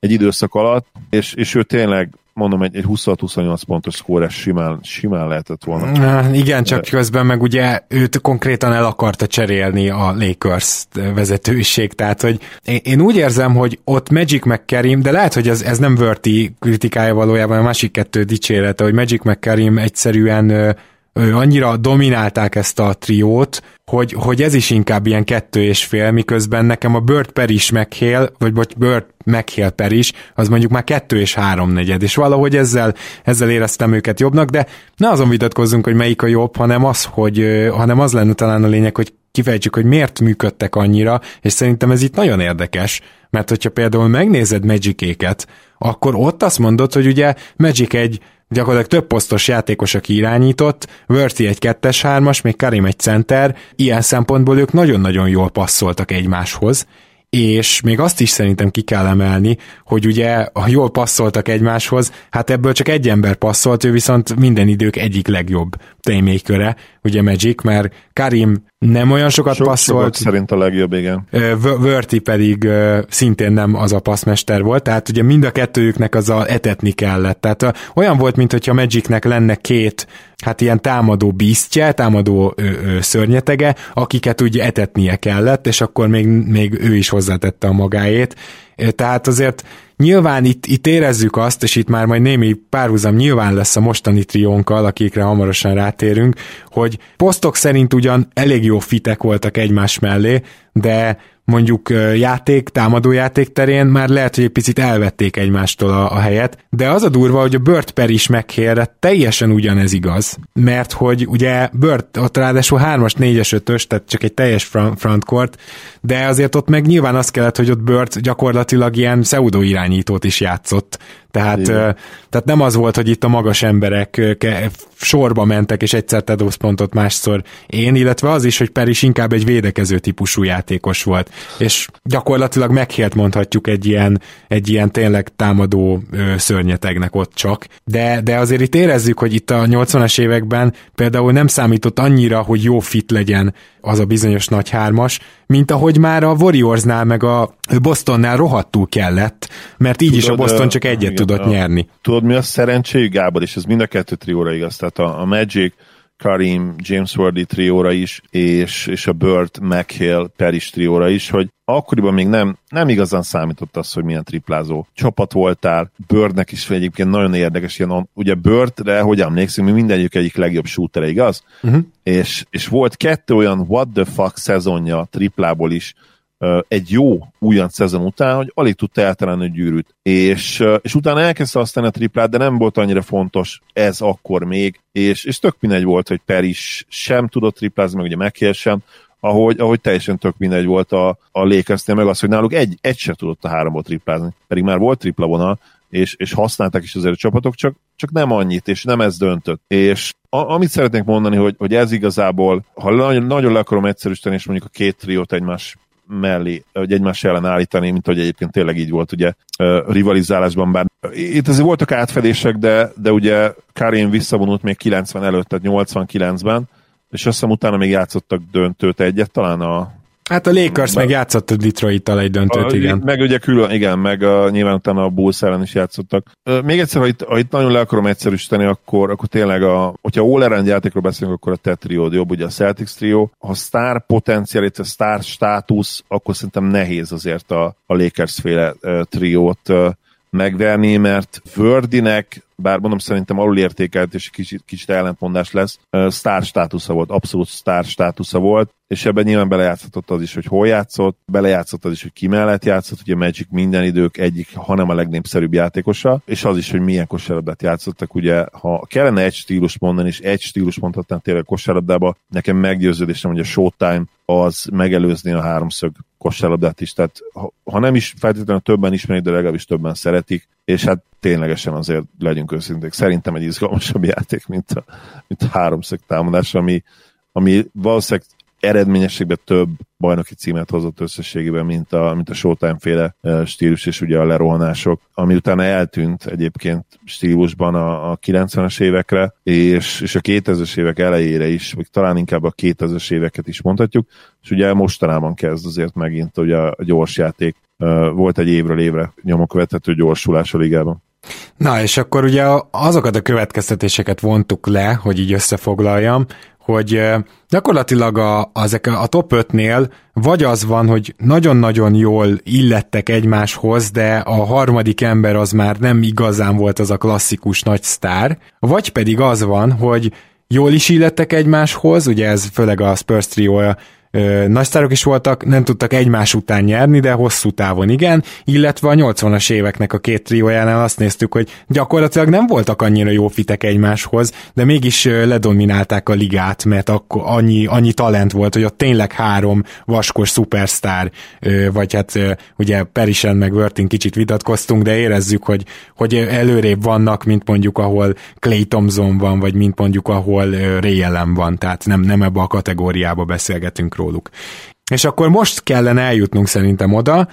egy időszak alatt, és, és ő tényleg mondom, egy, egy 26-28 pontos szkóres simán, simán lehetett volna. Na, igen, csak De... közben meg ugye őt konkrétan el akarta cserélni a Lakers vezetőség, tehát hogy én, én úgy érzem, hogy ott Magic meg Kerim, de lehet, hogy ez, ez nem Vörti kritikája valójában, a másik kettő dicsérete, hogy Magic meg Kerim egyszerűen annyira dominálták ezt a triót, hogy, hogy ez is inkább ilyen kettő és fél, miközben nekem a Bird Peris meghél, vagy bocs, Bird meghél Peris, az mondjuk már kettő és három negyed, és valahogy ezzel, ezzel éreztem őket jobbnak, de ne azon vitatkozzunk, hogy melyik a jobb, hanem az, hogy, hanem az lenne talán a lényeg, hogy kifejtsük, hogy miért működtek annyira, és szerintem ez itt nagyon érdekes, mert hogyha például megnézed Magic-éket, akkor ott azt mondod, hogy ugye Magic egy gyakorlatilag több posztos játékos, aki irányított, Worthy egy kettes hármas, még Karim egy center, ilyen szempontból ők nagyon-nagyon jól passzoltak egymáshoz, és még azt is szerintem ki kell emelni, hogy ugye, ha jól passzoltak egymáshoz, hát ebből csak egy ember passzolt, ő viszont minden idők egyik legjobb playmaker ugye Magic, mert Karim nem olyan sokat Sok, passzolt. szerint a legjobb, igen. Vörti pedig szintén nem az a passzmester volt, tehát ugye mind a kettőjüknek az a etetni kellett. Tehát olyan volt, mintha Magicnek lenne két hát ilyen támadó bíztje, támadó ö, ö, szörnyetege, akiket ugye etetnie kellett, és akkor még, még ő is hozzátette a magáét. Tehát azért nyilván itt, itt érezzük azt, és itt már majd némi párhuzam nyilván lesz a mostani triónkkal, akikre hamarosan rátérünk, hogy posztok szerint ugyan elég jó fitek voltak egymás mellé, de mondjuk játék, támadójáték terén már lehet, hogy egy picit elvették egymástól a, a helyet, de az a durva, hogy a Burt Per is meghérre teljesen ugyanez igaz, mert hogy ugye Burt ott ráadásul 3-as, 4-es, 5-ös, tehát csak egy teljes front, frontcourt, de azért ott meg nyilván az kellett, hogy ott Burt gyakorlatilag ilyen pseudo irányítót is játszott, tehát, tehát nem az volt, hogy itt a magas emberek sorba mentek, és egyszer te dobsz pontot, másszor én, illetve az is, hogy Peris inkább egy védekező típusú játékos volt. És gyakorlatilag meghélt mondhatjuk egy ilyen, egy ilyen tényleg támadó szörnyetegnek ott csak. De, de azért itt érezzük, hogy itt a 80-as években például nem számított annyira, hogy jó fit legyen az a bizonyos nagy hármas, mint ahogy már a Warriorsnál meg a Bostonnál rohadtul kellett, mert így Tudod, is a Boston csak egyet igen, tudott a, nyerni. Tudod mi a szerencséjük, Gábor, és ez mind a kettő trióra igaz, tehát a, a Magic, Karim, James Worthy trióra is, és, és a Bird, McHale, Peris trióra is, hogy akkoriban még nem, nem igazán számított az, hogy milyen triplázó csapat voltál. Birdnek is egyébként nagyon érdekes, ilyen, ugye Birdre, hogy emlékszünk, mi mindenjük egyik legjobb shooter, igaz? Uh-huh. És, és volt kettő olyan what the fuck szezonja triplából is, egy jó újonc szezon után, hogy alig tudta eltalálni a gyűrűt. És, és utána elkezdte aztán a triplát, de nem volt annyira fontos ez akkor még, és, és tök mindegy volt, hogy Per is sem tudott triplázni, meg ugye megkér sem, ahogy, ahogy teljesen tök mindegy volt a, a lakers meg az, hogy náluk egy, egy sem tudott a háromból triplázni, pedig már volt tripla vonal, és, és használták is azért a csapatok, csak, csak nem annyit, és nem ez döntött. És a, amit szeretnék mondani, hogy, hogy ez igazából, ha nagyon, nagyon le akarom egyszerűsíteni, és mondjuk a két triót egymás mellé, vagy egymás ellen állítani, mint hogy egyébként tényleg így volt ugye rivalizálásban, bár itt azért voltak átfedések, de, de ugye Karim visszavonult még 90 előtt, tehát 89-ben, és azt hiszem utána még játszottak döntőt egyet, talán a Hát a Lakers meg játszott a Detroit-tal egy döntőt, a, igen. Meg ugye külön, igen, meg a, nyilván utána a Bulls ellen is játszottak. Még egyszer, ha itt, ha itt nagyon le akarom egyszerűsíteni, akkor, akkor tényleg, a, hogyha all játékról beszélünk, akkor a te triód jobb, ugye a Celtics trió. Ha sztár potenciál, a sztár státusz, akkor szerintem nehéz azért a, a Lakers féle triót uh, megverni, mert Vördinek, bár mondom szerintem alulértékelt és kicsit, kicsit ellentmondás lesz, sztár státusza volt, abszolút sztár státusza volt, és ebben nyilván belejátszhatott az is, hogy hol játszott, belejátszott az is, hogy ki mellett játszott, ugye Magic minden idők egyik, hanem a legnépszerűbb játékosa, és az is, hogy milyen kosárlabdát játszottak, ugye, ha kellene egy stílus mondani, és egy stílus mondhatnám tényleg kosárlabdába, nekem meggyőződésem, hogy a Showtime az megelőzni a háromszög kosárlabdát is, tehát ha, nem is feltétlenül többen ismerik, de legalábbis többen szeretik, és hát ténylegesen azért legyünk őszinték. Szerintem egy izgalmasabb játék, mint a, mint a háromszög támadás, ami, ami valószínűleg eredményességben több bajnoki címet hozott összességében, mint a, mint a Showtime féle stílus, és ugye a lerohanások, ami utána eltűnt egyébként stílusban a, a 90-es évekre, és, és a 2000-es évek elejére is, vagy talán inkább a 2000-es éveket is mondhatjuk, és ugye mostanában kezd azért megint ugye a gyors játék volt egy évről évre nyomokövethető gyorsulás a ligában. Na, és akkor ugye azokat a következtetéseket vontuk le, hogy így összefoglaljam, hogy gyakorlatilag a, azek a top 5-nél vagy az van, hogy nagyon-nagyon jól illettek egymáshoz, de a harmadik ember az már nem igazán volt az a klasszikus nagy sztár, vagy pedig az van, hogy jól is illettek egymáshoz, ugye ez főleg a Spurs triója nagy sztárok is voltak, nem tudtak egymás után nyerni, de hosszú távon igen, illetve a 80-as éveknek a két triójánál azt néztük, hogy gyakorlatilag nem voltak annyira jó fitek egymáshoz, de mégis ledominálták a ligát, mert akkor annyi, annyi talent volt, hogy ott tényleg három vaskos szupersztár, vagy hát ugye Perisen meg Wörtin kicsit vitatkoztunk, de érezzük, hogy, hogy előrébb vannak, mint mondjuk ahol Clay Thompson van, vagy mint mondjuk ahol Ray Allen van, tehát nem, nem ebbe a kategóriába beszélgetünk róluk. És akkor most kellene eljutnunk szerintem oda,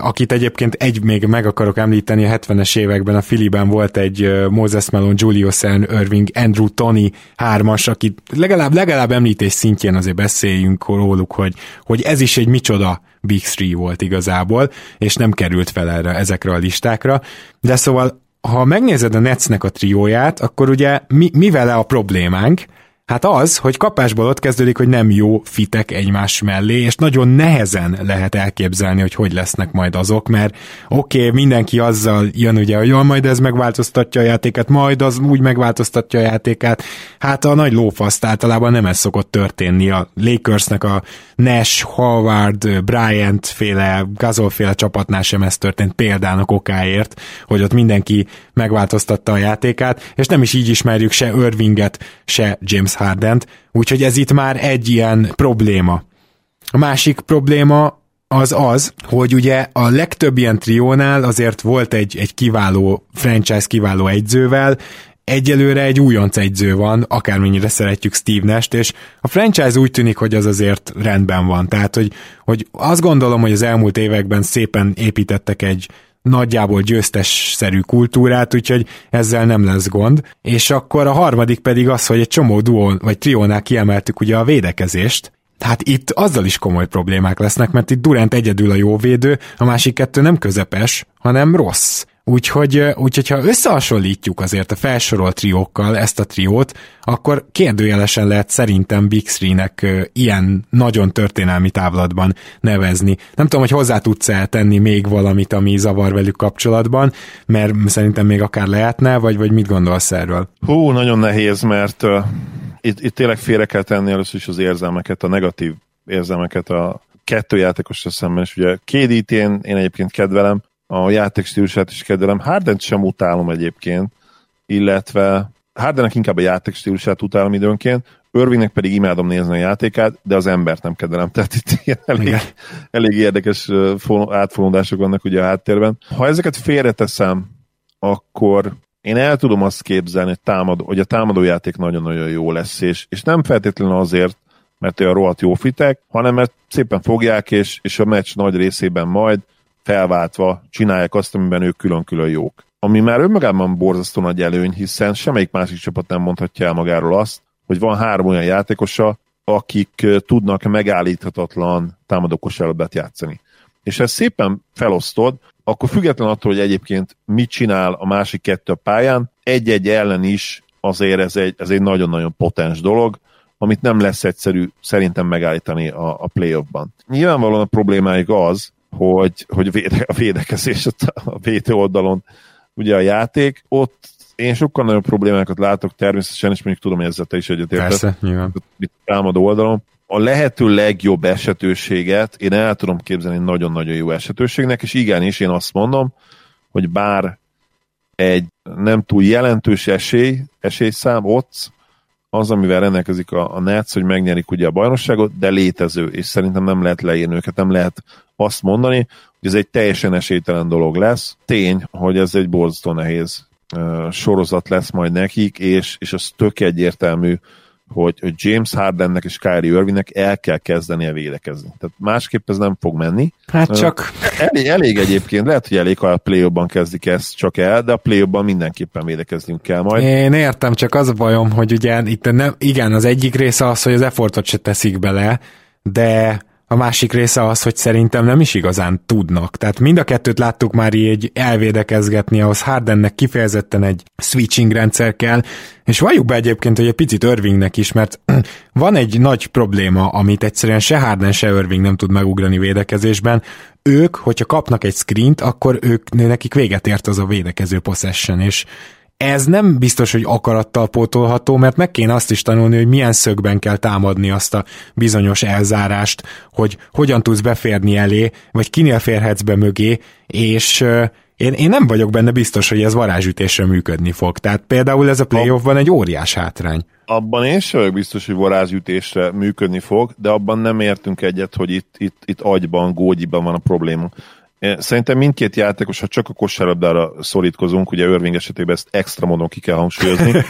akit egyébként egy még meg akarok említeni, a 70-es években a Filiben volt egy Moses Malone, Julius Irving, Andrew Tony hármas, akit legalább, legalább említés szintjén azért beszéljünk róluk, hogy, hogy ez is egy micsoda Big Three volt igazából, és nem került fel erre, ezekre a listákra. De szóval, ha megnézed a Netsnek a trióját, akkor ugye mi, mi vele a problémánk? Hát az, hogy kapásból ott kezdődik, hogy nem jó fitek egymás mellé, és nagyon nehezen lehet elképzelni, hogy hogy lesznek majd azok, mert oké, okay, mindenki azzal jön ugye, hogy jól majd ez megváltoztatja a játékát, majd az úgy megváltoztatja a játékát. Hát a nagy lófaszt általában nem ez szokott történni. A Lakersnek a Nash, Howard, Bryant féle, Gasol féle csapatnál sem ez történt példának okáért, hogy ott mindenki megváltoztatta a játékát, és nem is így ismerjük se Irvinget, se James Hardent, úgyhogy ez itt már egy ilyen probléma. A másik probléma az az, hogy ugye a legtöbb ilyen triónál azért volt egy, egy kiváló franchise, kiváló egyzővel, egyelőre egy újonc egyző van, akármennyire szeretjük Steve Nash-t, és a franchise úgy tűnik, hogy az azért rendben van. Tehát, hogy, hogy azt gondolom, hogy az elmúlt években szépen építettek egy nagyjából győztes-szerű kultúrát, úgyhogy ezzel nem lesz gond. És akkor a harmadik pedig az, hogy egy csomó duó vagy triónál kiemeltük ugye a védekezést, Hát itt azzal is komoly problémák lesznek, mert itt Durant egyedül a jó védő, a másik kettő nem közepes, hanem rossz. Úgyhogy, úgyhogy ha összehasonlítjuk azért a felsorolt triókkal ezt a triót, akkor kérdőjelesen lehet szerintem Big Three-nek ilyen nagyon történelmi távlatban nevezni. Nem tudom, hogy hozzá tudsz -e tenni még valamit, ami zavar velük kapcsolatban, mert szerintem még akár lehetne, vagy, vagy mit gondolsz erről? Hú, nagyon nehéz, mert uh, itt, itt tényleg félre kell tenni először is az érzelmeket, a negatív érzelmeket a kettő játékosra szemben, és ugye KD-t én, én egyébként kedvelem, a játék stílusát is kedvelem. Hardent sem utálom egyébként, illetve Hardennek inkább a játék stílusát utálom időnként, Irvingnek pedig imádom nézni a játékát, de az embert nem kedvelem. Tehát itt ilyen elég, elég érdekes átfonódások vannak ugye a háttérben. Ha ezeket félreteszem, akkor én el tudom azt képzelni, hogy, támad, hogy a támadójáték nagyon-nagyon jó lesz, és, és nem feltétlenül azért, mert olyan rohadt jó fitek, hanem mert szépen fogják, és, és a meccs nagy részében majd felváltva csinálják azt, amiben ők külön-külön jók. Ami már önmagában borzasztó nagy előny, hiszen semmelyik másik csapat nem mondhatja el magáról azt, hogy van három olyan játékosa, akik tudnak megállíthatatlan támadókosárlabdát játszani. És ezt szépen felosztod, akkor független attól, hogy egyébként mit csinál a másik kettő a pályán, egy-egy ellen is azért ez egy, ez egy nagyon-nagyon potens dolog, amit nem lesz egyszerű szerintem megállítani a, a playoffban. Nyilvánvalóan a problémájuk az, hogy, hogy véde, a védekezés a VT oldalon ugye a játék, ott én sokkal nagyobb problémákat látok természetesen, és mondjuk tudom, hogy ezzel te is egyetértesz. Persze, nyilván. Itt támadó oldalon. A lehető legjobb esetőséget én el tudom képzelni nagyon-nagyon jó esetőségnek, és igenis én azt mondom, hogy bár egy nem túl jelentős esély, esélyszám ott, az, amivel rendelkezik a, a Nets, hogy megnyerik ugye a bajnokságot, de létező, és szerintem nem lehet leírni őket, nem lehet azt mondani, hogy ez egy teljesen esélytelen dolog lesz. Tény, hogy ez egy borzasztó nehéz uh, sorozat lesz majd nekik, és, és az tök egyértelmű, hogy, hogy James Hardennek és Kyrie Irvingnek el kell kezdenie védekezni. Tehát másképp ez nem fog menni. Hát csak... Elég, elég egyébként, lehet, hogy elég, ha a play kezdik ezt csak el, de a play mindenképpen védekeznünk kell majd. Én értem, csak az a bajom, hogy ugye itt nem, igen, az egyik része az, hogy az effortot se teszik bele, de a másik része az, hogy szerintem nem is igazán tudnak. Tehát mind a kettőt láttuk már így elvédekezgetni, ahhoz Hardennek kifejezetten egy switching rendszer kell, és valljuk be egyébként, hogy egy picit Irvingnek is, mert van egy nagy probléma, amit egyszerűen se Harden, se Irving nem tud megugrani védekezésben. Ők, hogyha kapnak egy screent, akkor ők, nekik véget ért az a védekező possession, és ez nem biztos, hogy akarattal pótolható, mert meg kéne azt is tanulni, hogy milyen szögben kell támadni azt a bizonyos elzárást, hogy hogyan tudsz beférni elé, vagy kinél férhetsz be mögé, és én, én nem vagyok benne biztos, hogy ez varázsütésre működni fog. Tehát például ez a playoffban egy óriás hátrány. Abban én sem vagyok biztos, hogy varázsütésre működni fog, de abban nem értünk egyet, hogy itt, itt, itt agyban, gógyiban van a probléma. Szerintem mindkét játékos, ha csak a kosárlabdára szorítkozunk, ugye Irving esetében ezt extra módon ki kell hangsúlyozni,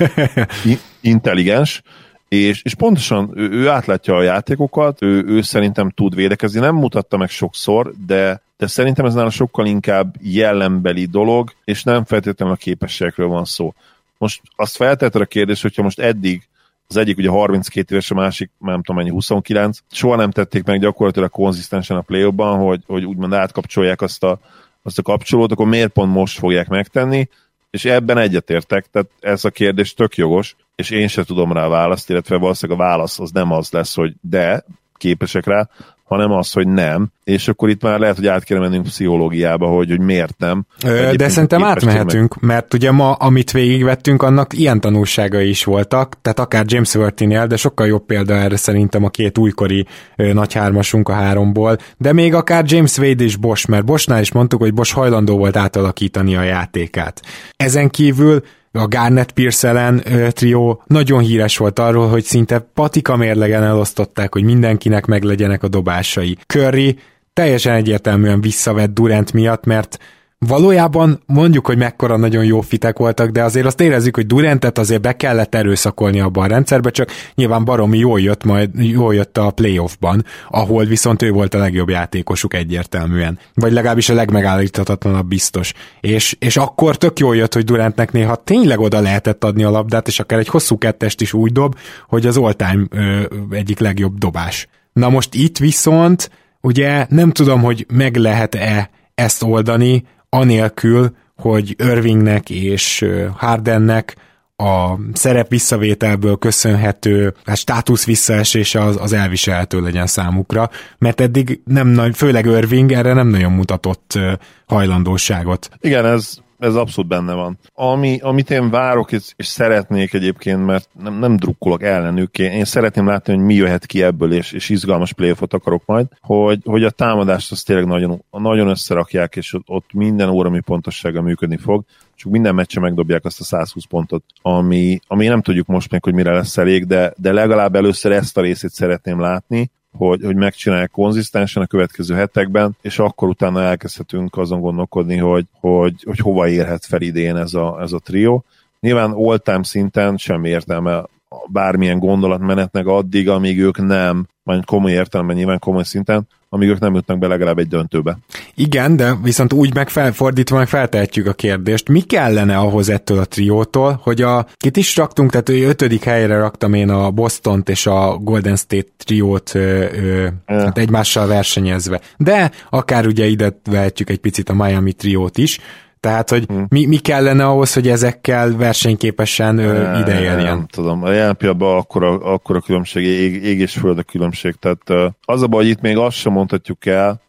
intelligens, és, és pontosan ő, ő átlátja a játékokat, ő, ő szerintem tud védekezni, nem mutatta meg sokszor, de, de szerintem ez nála sokkal inkább jellembeli dolog, és nem feltétlenül a képességekről van szó. Most azt feltetted a kérdés, hogyha most eddig az egyik ugye 32 éves, a másik nem tudom mennyi, 29. Soha nem tették meg gyakorlatilag konzisztensen a play hogy, hogy úgymond átkapcsolják azt a, azt a kapcsolót, akkor miért pont most fogják megtenni? És ebben egyetértek, tehát ez a kérdés tök jogos, és én se tudom rá választ, illetve valószínűleg a válasz az nem az lesz, hogy de, képesek rá, hanem az, hogy nem, és akkor itt már lehet, hogy át kéne mennünk pszichológiába, hogy, hogy miért nem. Ö, de szerintem átmehetünk, meg... mert ugye ma, amit végigvettünk, annak ilyen tanulságai is voltak, tehát akár James Worthy-nél, de sokkal jobb példa erre szerintem a két újkori ö, nagy hármasunk a háromból, de még akár James Wade és Bosch, mert Boschnál is mondtuk, hogy Bosch hajlandó volt átalakítani a játékát. Ezen kívül a Garnet Pierce ellen trió nagyon híres volt arról, hogy szinte patika mérlegen elosztották, hogy mindenkinek meglegyenek a dobásai. Curry teljesen egyértelműen visszavett Durant miatt, mert valójában mondjuk, hogy mekkora nagyon jó fitek voltak, de azért azt érezzük, hogy Durantet azért be kellett erőszakolni abban a rendszerbe, csak nyilván baromi jól jött, majd jól jött a playoffban, ahol viszont ő volt a legjobb játékosuk egyértelműen. Vagy legalábbis a legmegállíthatatlanabb biztos. És, és akkor tök jól jött, hogy Durantnek néha tényleg oda lehetett adni a labdát, és akár egy hosszú kettest is úgy dob, hogy az all-time ö, egyik legjobb dobás. Na most itt viszont ugye nem tudom, hogy meg lehet-e ezt oldani, anélkül, hogy Irvingnek és Hardennek a szerep visszavételből köszönhető a státusz visszaesése az, az elviselhető legyen számukra, mert eddig nem nagy, főleg Irving erre nem nagyon mutatott hajlandóságot. Igen, ez ez abszolút benne van. Ami, amit én várok, és, és szeretnék egyébként, mert nem, nem drukkolok ellenük, én szeretném látni, hogy mi jöhet ki ebből, és, és izgalmas playoffot akarok majd, hogy, hogy a támadást azt tényleg nagyon, nagyon összerakják, és ott, ott minden órami pontossága működni fog, csak minden meccse megdobják azt a 120 pontot, ami, ami nem tudjuk most még, hogy mire lesz elég, de, de legalább először ezt a részét szeretném látni, hogy, hogy megcsinálják konzisztensen a következő hetekben, és akkor utána elkezdhetünk azon gondolkodni, hogy, hogy, hogy hova érhet fel idén ez a, ez a trió. Nyilván all-time szinten semmi értelme bármilyen gondolatmenetnek addig, amíg ők nem, majd komoly értelemben nyilván komoly szinten, amíg ők nem jutnak be legalább egy döntőbe. Igen, de viszont úgy meg felfordítva meg feltehetjük a kérdést, mi kellene ahhoz ettől a triótól, hogy a, kit is raktunk, tehát ő ötödik helyre raktam én a Boston-t és a Golden State triót ö, ö, hát egymással versenyezve. De akár ugye ide vehetjük egy picit a Miami triót is, tehát, hogy hmm. mi, mi kellene ahhoz, hogy ezekkel versenyképesen ö, ide érjen? Nem tudom. A jelen pillanatban akkor a, akkor a különbség, ég, ég és föld a különbség. Tehát az a baj, hogy itt még azt sem mondhatjuk el,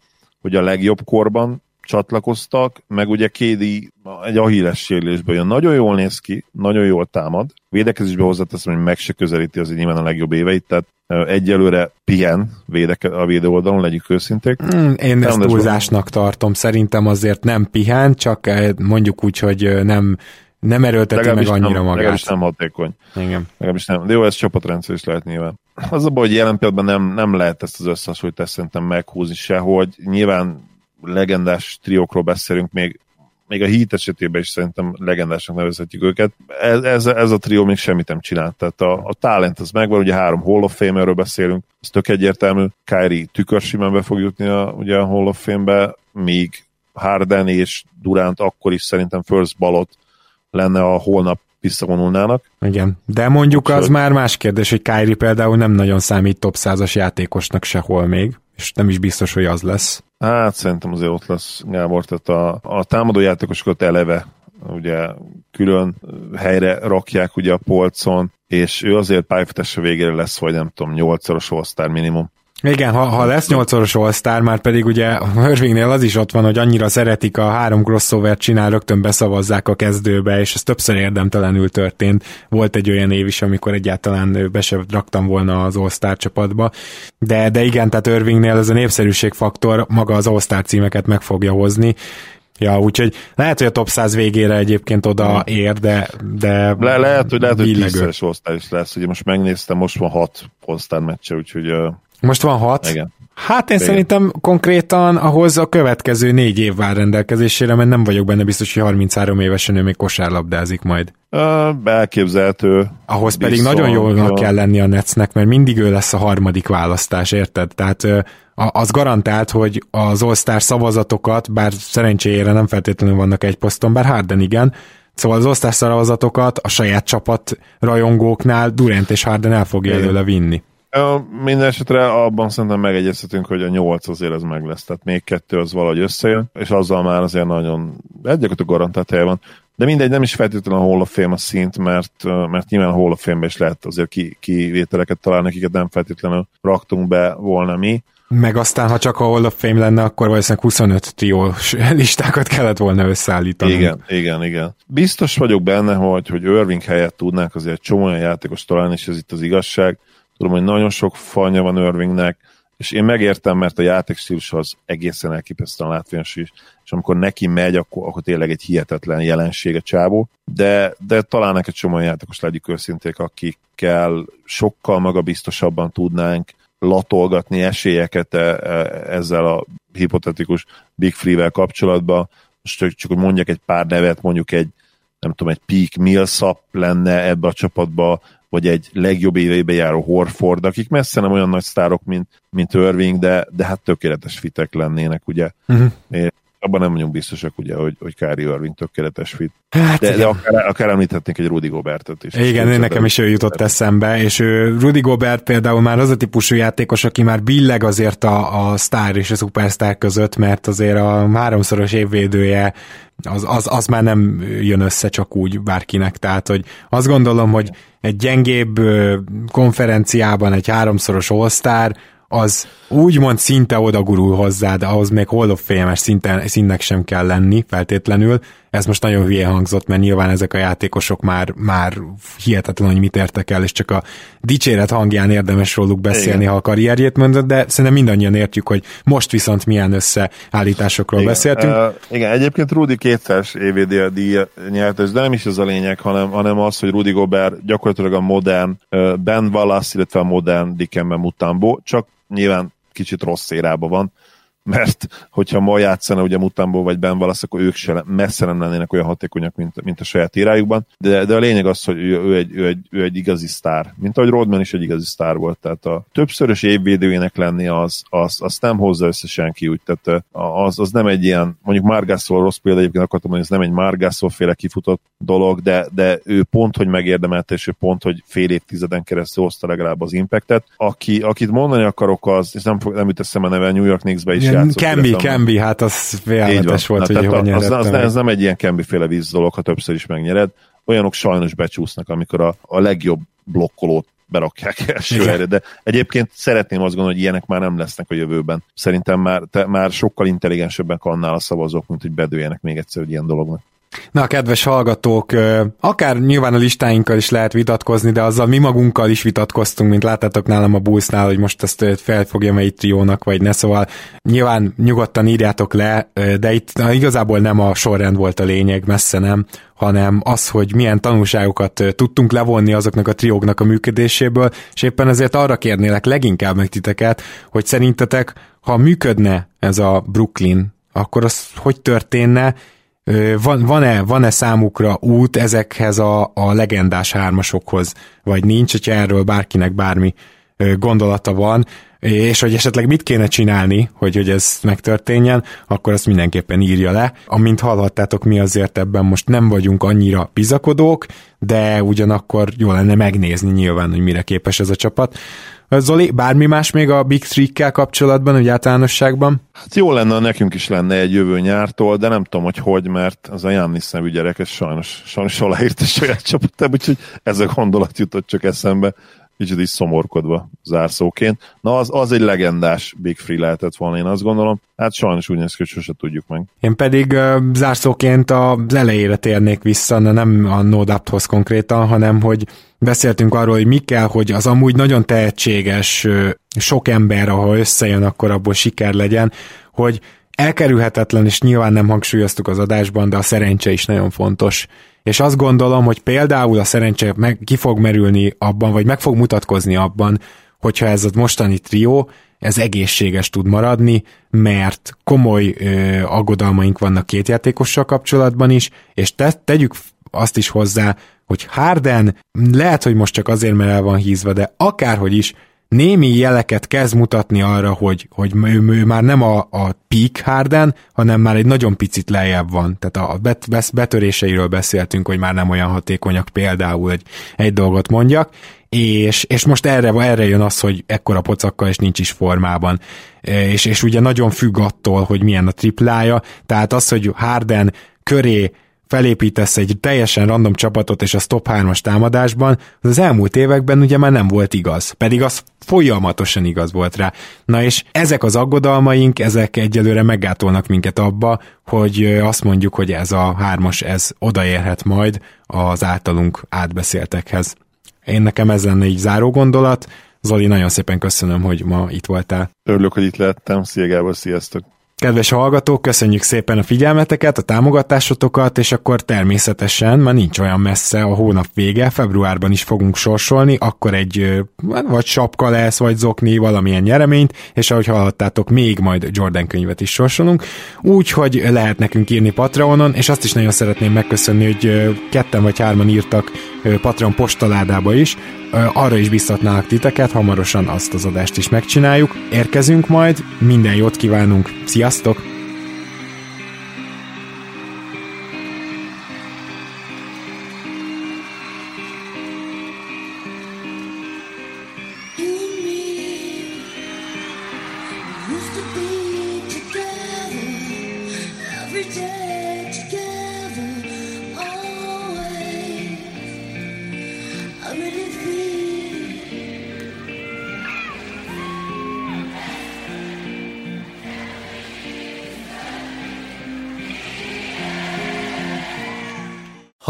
hogy a legjobb korban csatlakoztak, meg ugye Kédi egy ahíles sérülésből jön. Nagyon jól néz ki, nagyon jól támad. Védekezésbe hozzáteszem, hogy meg se közelíti az nyilván a legjobb éveit, tehát egyelőre pihen védeke, a védő oldalon, legyük őszinték. Mm, én ezt túlzásnak tartom, szerintem azért nem pihen, csak mondjuk úgy, hogy nem nem erőlteti meg annyira nem, magát. Legalábbis nem hatékony. Igen. Legalábbis nem. De jó, ez csapatrendszer is lehet nyilván. Az a baj, hogy jelen pillanatban nem, nem lehet ezt az összehasonlítást szerintem meghúzni se, hogy nyilván legendás triókról beszélünk, még még a Heat esetében is szerintem legendásnak nevezhetjük őket. Ez, ez, ez a trió még semmit nem csinált. Tehát a, a talent az megvan, ugye három Hall of Fame-ről beszélünk, ez tök egyértelmű. Kyrie tükörsimán be fog jutni a, ugye a Hall of Fame-be, míg Harden és Durant akkor is szerintem first balot lenne a holnap visszavonulnának. Igen, de mondjuk az már más kérdés, hogy Kyrie például nem nagyon számít top 100-as játékosnak sehol még, és nem is biztos, hogy az lesz. Hát szerintem azért ott lesz Gábor, tehát a, a támadó játékosokat eleve ugye külön helyre rakják ugye a polcon, és ő azért pályafutásra végére lesz, vagy nem tudom, 8-szoros all minimum. Igen, ha, ha lesz nyolcszoros all már pedig ugye Irvingnél az is ott van, hogy annyira szeretik a három crossover csinál, rögtön beszavazzák a kezdőbe, és ez többször érdemtelenül történt. Volt egy olyan év is, amikor egyáltalán be sem raktam volna az all csapatba. De, de igen, tehát Irvingnél ez a népszerűségfaktor maga az all címeket meg fogja hozni. Ja, úgyhogy lehet, hogy a top 100 végére egyébként oda ér, de, de Le, lehet, hogy lehet, hogy tízszeres osztály is lesz. Ugye most megnéztem, most van hat all meccse, úgyhogy most van hat? Igen. Hát én Igen. szerintem konkrétan ahhoz a következő négy év vár rendelkezésére, mert nem vagyok benne biztos, hogy 33 évesen ő még kosárlabdázik majd. Belképzelhető. Ahhoz pedig nagyon jól kell lenni a Netsznek, mert mindig ő lesz a harmadik választás, érted? Tehát az garantált, hogy az all szavazatokat, bár szerencsére nem feltétlenül vannak egy poszton, bár Harden igen, Szóval az osztás szavazatokat a saját csapat rajongóknál Durant és Harden el fogja előle vinni. Minden esetre abban szerintem megegyezhetünk, hogy a nyolc azért ez meg lesz, tehát még kettő az valahogy összejön, és azzal már azért nagyon a garantált helye van. De mindegy, nem is feltétlenül a Hall of Fame a szint, mert, mert nyilván a Hall of Fame-be is lehet azért ki, kivételeket találni, akiket nem feltétlenül raktunk be volna mi. Meg aztán, ha csak a Hall of Fame lenne, akkor valószínűleg 25 triós listákat kellett volna összeállítani. Igen, igen, igen. Biztos vagyok benne, hogy, hogy Irving helyett tudnák azért csomó olyan játékos találni, és ez itt az igazság, Tudom, hogy nagyon sok fanya van Irvingnek, és én megértem, mert a játékstílus az egészen elképesztően látványos is, és amikor neki megy, akkor, akkor tényleg egy hihetetlen jelenség a csábó, de, de talán egy csomó játékos legyük őszinték, akikkel sokkal magabiztosabban tudnánk latolgatni esélyeket e, e, ezzel a hipotetikus Big Free-vel kapcsolatban. Most csak, csak hogy mondjak egy pár nevet, mondjuk egy nem tudom, egy Peak Millsap lenne ebbe a csapatba, vagy egy legjobb éveibe járó Horford, akik messze nem olyan nagy sztárok, mint, mint Irving, de, de hát tökéletes fitek lennének, ugye. Uh-huh. Abban nem vagyunk biztosak, ugye, hogy, hogy Kári Irving tökéletes fit. Hát de, de akár, akár említhetnénk egy Rudy Gobertet is. Igen, én nekem is ő jutott eszembe, és ő, Rudy Gobert például már az a típusú játékos, aki már billeg azért a, a sztár és a szupersztár között, mert azért a háromszoros évvédője az, az, az már nem jön össze csak úgy bárkinek, tehát hogy azt gondolom, hogy egy gyengébb konferenciában egy háromszoros all az úgymond szinte odagurul hozzá, de ahhoz még Hall of Fame-es szinten, színnek sem kell lenni feltétlenül. Ez most nagyon hülye hangzott, mert nyilván ezek a játékosok már, már hihetetlen, hogy mit értek el, és csak a dicséret hangján érdemes róluk beszélni, igen. ha a karrierjét mondod, de szerintem mindannyian értjük, hogy most viszont milyen összeállításokról igen. beszéltünk. Uh, igen, egyébként Rudi kétszeres EVD díj nyertes, de nem is ez a lényeg, hanem, hanem az, hogy Rudi Gobert gyakorlatilag a modern uh, Ben Wallace, illetve a modern Dikembe Mutombo, csak nyilván kicsit rossz érában van, mert hogyha ma játszana ugye Mutamból vagy Ben Wallace, akkor ők se messze nem lennének olyan hatékonyak, mint, mint a saját irájukban, de, de a lényeg az, hogy ő, ő, egy, ő, egy, ő egy igazi sztár, mint ahogy Rodman is egy igazi sztár volt, tehát a többszörös évvédőjének lenni az, az, az nem hozza össze senki úgy, tehát az, az nem egy ilyen, mondjuk Margászol rossz példa, egyébként akartam mondani, ez nem egy Margászol féle kifutott dolog, de, de ő pont, hogy megérdemelte, és ő pont, hogy fél évtizeden keresztül hozta legalább az impactet. Aki, akit mondani akarok, az, és nem, nem jut eszembe neve, New York Knicks-be is. Kembi, Kembi, hát az félelmetes volt, Na, hogy hogy az, az, az, ez nem egy ilyen Kembi féle víz dolog, ha többször is megnyered. Olyanok sajnos becsúsznak, amikor a, a legjobb blokkolót berakják első helyre, de egyébként szeretném azt gondolni, hogy ilyenek már nem lesznek a jövőben. Szerintem már, te, már sokkal intelligensebbek annál a szavazók, mint hogy bedőjenek még egyszer egy ilyen dolognak. Na, kedves hallgatók, akár nyilván a listáinkkal is lehet vitatkozni, de azzal mi magunkkal is vitatkoztunk, mint láttátok nálam a Bullsnál, hogy most ezt felfogja melyik triónak, vagy ne, szóval nyilván nyugodtan írjátok le, de itt na, igazából nem a sorrend volt a lényeg, messze nem, hanem az, hogy milyen tanulságokat tudtunk levonni azoknak a trióknak a működéséből, és éppen ezért arra kérnélek leginkább meg titeket, hogy szerintetek, ha működne ez a Brooklyn, akkor az hogy történne, van, van-e, van-e számukra út ezekhez a, a legendás hármasokhoz, vagy nincs, hogyha erről bárkinek bármi gondolata van, és hogy esetleg mit kéne csinálni, hogy, hogy ez megtörténjen, akkor azt mindenképpen írja le. Amint hallhattátok, mi azért ebben most nem vagyunk annyira bizakodók, de ugyanakkor jó lenne megnézni nyilván, hogy mire képes ez a csapat. Zoli, bármi más még a Big Three-kkel kapcsolatban, hogy általánosságban? Hát jó lenne, nekünk is lenne egy jövő nyártól, de nem tudom, hogy hogy, mert az a Jannis nevű gyerek, ez sajnos, sajnos aláírt a saját csapatában, úgyhogy ez a gondolat jutott csak eszembe kicsit is szomorkodva zárszóként. Na, az, az egy legendás Big Free lehetett volna, én azt gondolom. Hát sajnos úgy néz ki, hogy sose tudjuk meg. Én pedig uh, zárszóként az elejére térnék vissza, nem a No Doubt-hoz konkrétan, hanem hogy beszéltünk arról, hogy mi kell, hogy az amúgy nagyon tehetséges sok ember, ahol összejön, akkor abból siker legyen, hogy elkerülhetetlen, és nyilván nem hangsúlyoztuk az adásban, de a szerencse is nagyon fontos. És azt gondolom, hogy például a szerencse meg, ki fog merülni abban, vagy meg fog mutatkozni abban, hogyha ez a mostani trió, ez egészséges tud maradni, mert komoly ö, aggodalmaink vannak két játékossal kapcsolatban is, és te, tegyük azt is hozzá, hogy Harden lehet, hogy most csak azért, mert el van hízva, de akárhogy is, némi jeleket kezd mutatni arra, hogy, hogy ő, ő már nem a, a peak Harden, hanem már egy nagyon picit lejjebb van. Tehát a bet, bet, betöréseiről beszéltünk, hogy már nem olyan hatékonyak például, hogy egy dolgot mondjak, és, és most erre, erre jön az, hogy ekkora pocakkal és nincs is formában. És, és ugye nagyon függ attól, hogy milyen a triplája, tehát az, hogy Harden köré felépítesz egy teljesen random csapatot, és a top 3-as támadásban, az az elmúlt években ugye már nem volt igaz. Pedig az folyamatosan igaz volt rá. Na és ezek az aggodalmaink, ezek egyelőre meggátolnak minket abba, hogy azt mondjuk, hogy ez a hármas, ez odaérhet majd az általunk átbeszéltekhez. Én nekem ez lenne így záró gondolat. Zoli, nagyon szépen köszönöm, hogy ma itt voltál. Örülök, hogy itt lettem. Szia Gábor, sziasztok! Kedves hallgatók, köszönjük szépen a figyelmeteket, a támogatásotokat, és akkor természetesen, már nincs olyan messze a hónap vége, februárban is fogunk sorsolni, akkor egy vagy sapka lesz, vagy zokni, valamilyen nyereményt, és ahogy hallhattátok, még majd Jordan könyvet is sorsolunk, úgyhogy lehet nekünk írni Patreonon, és azt is nagyon szeretném megköszönni, hogy ketten vagy hárman írtak Patreon postaládába is, arra is biztatnálak titeket, hamarosan azt az adást is megcsináljuk. Érkezünk majd, minden jót kívánunk, sziasztok!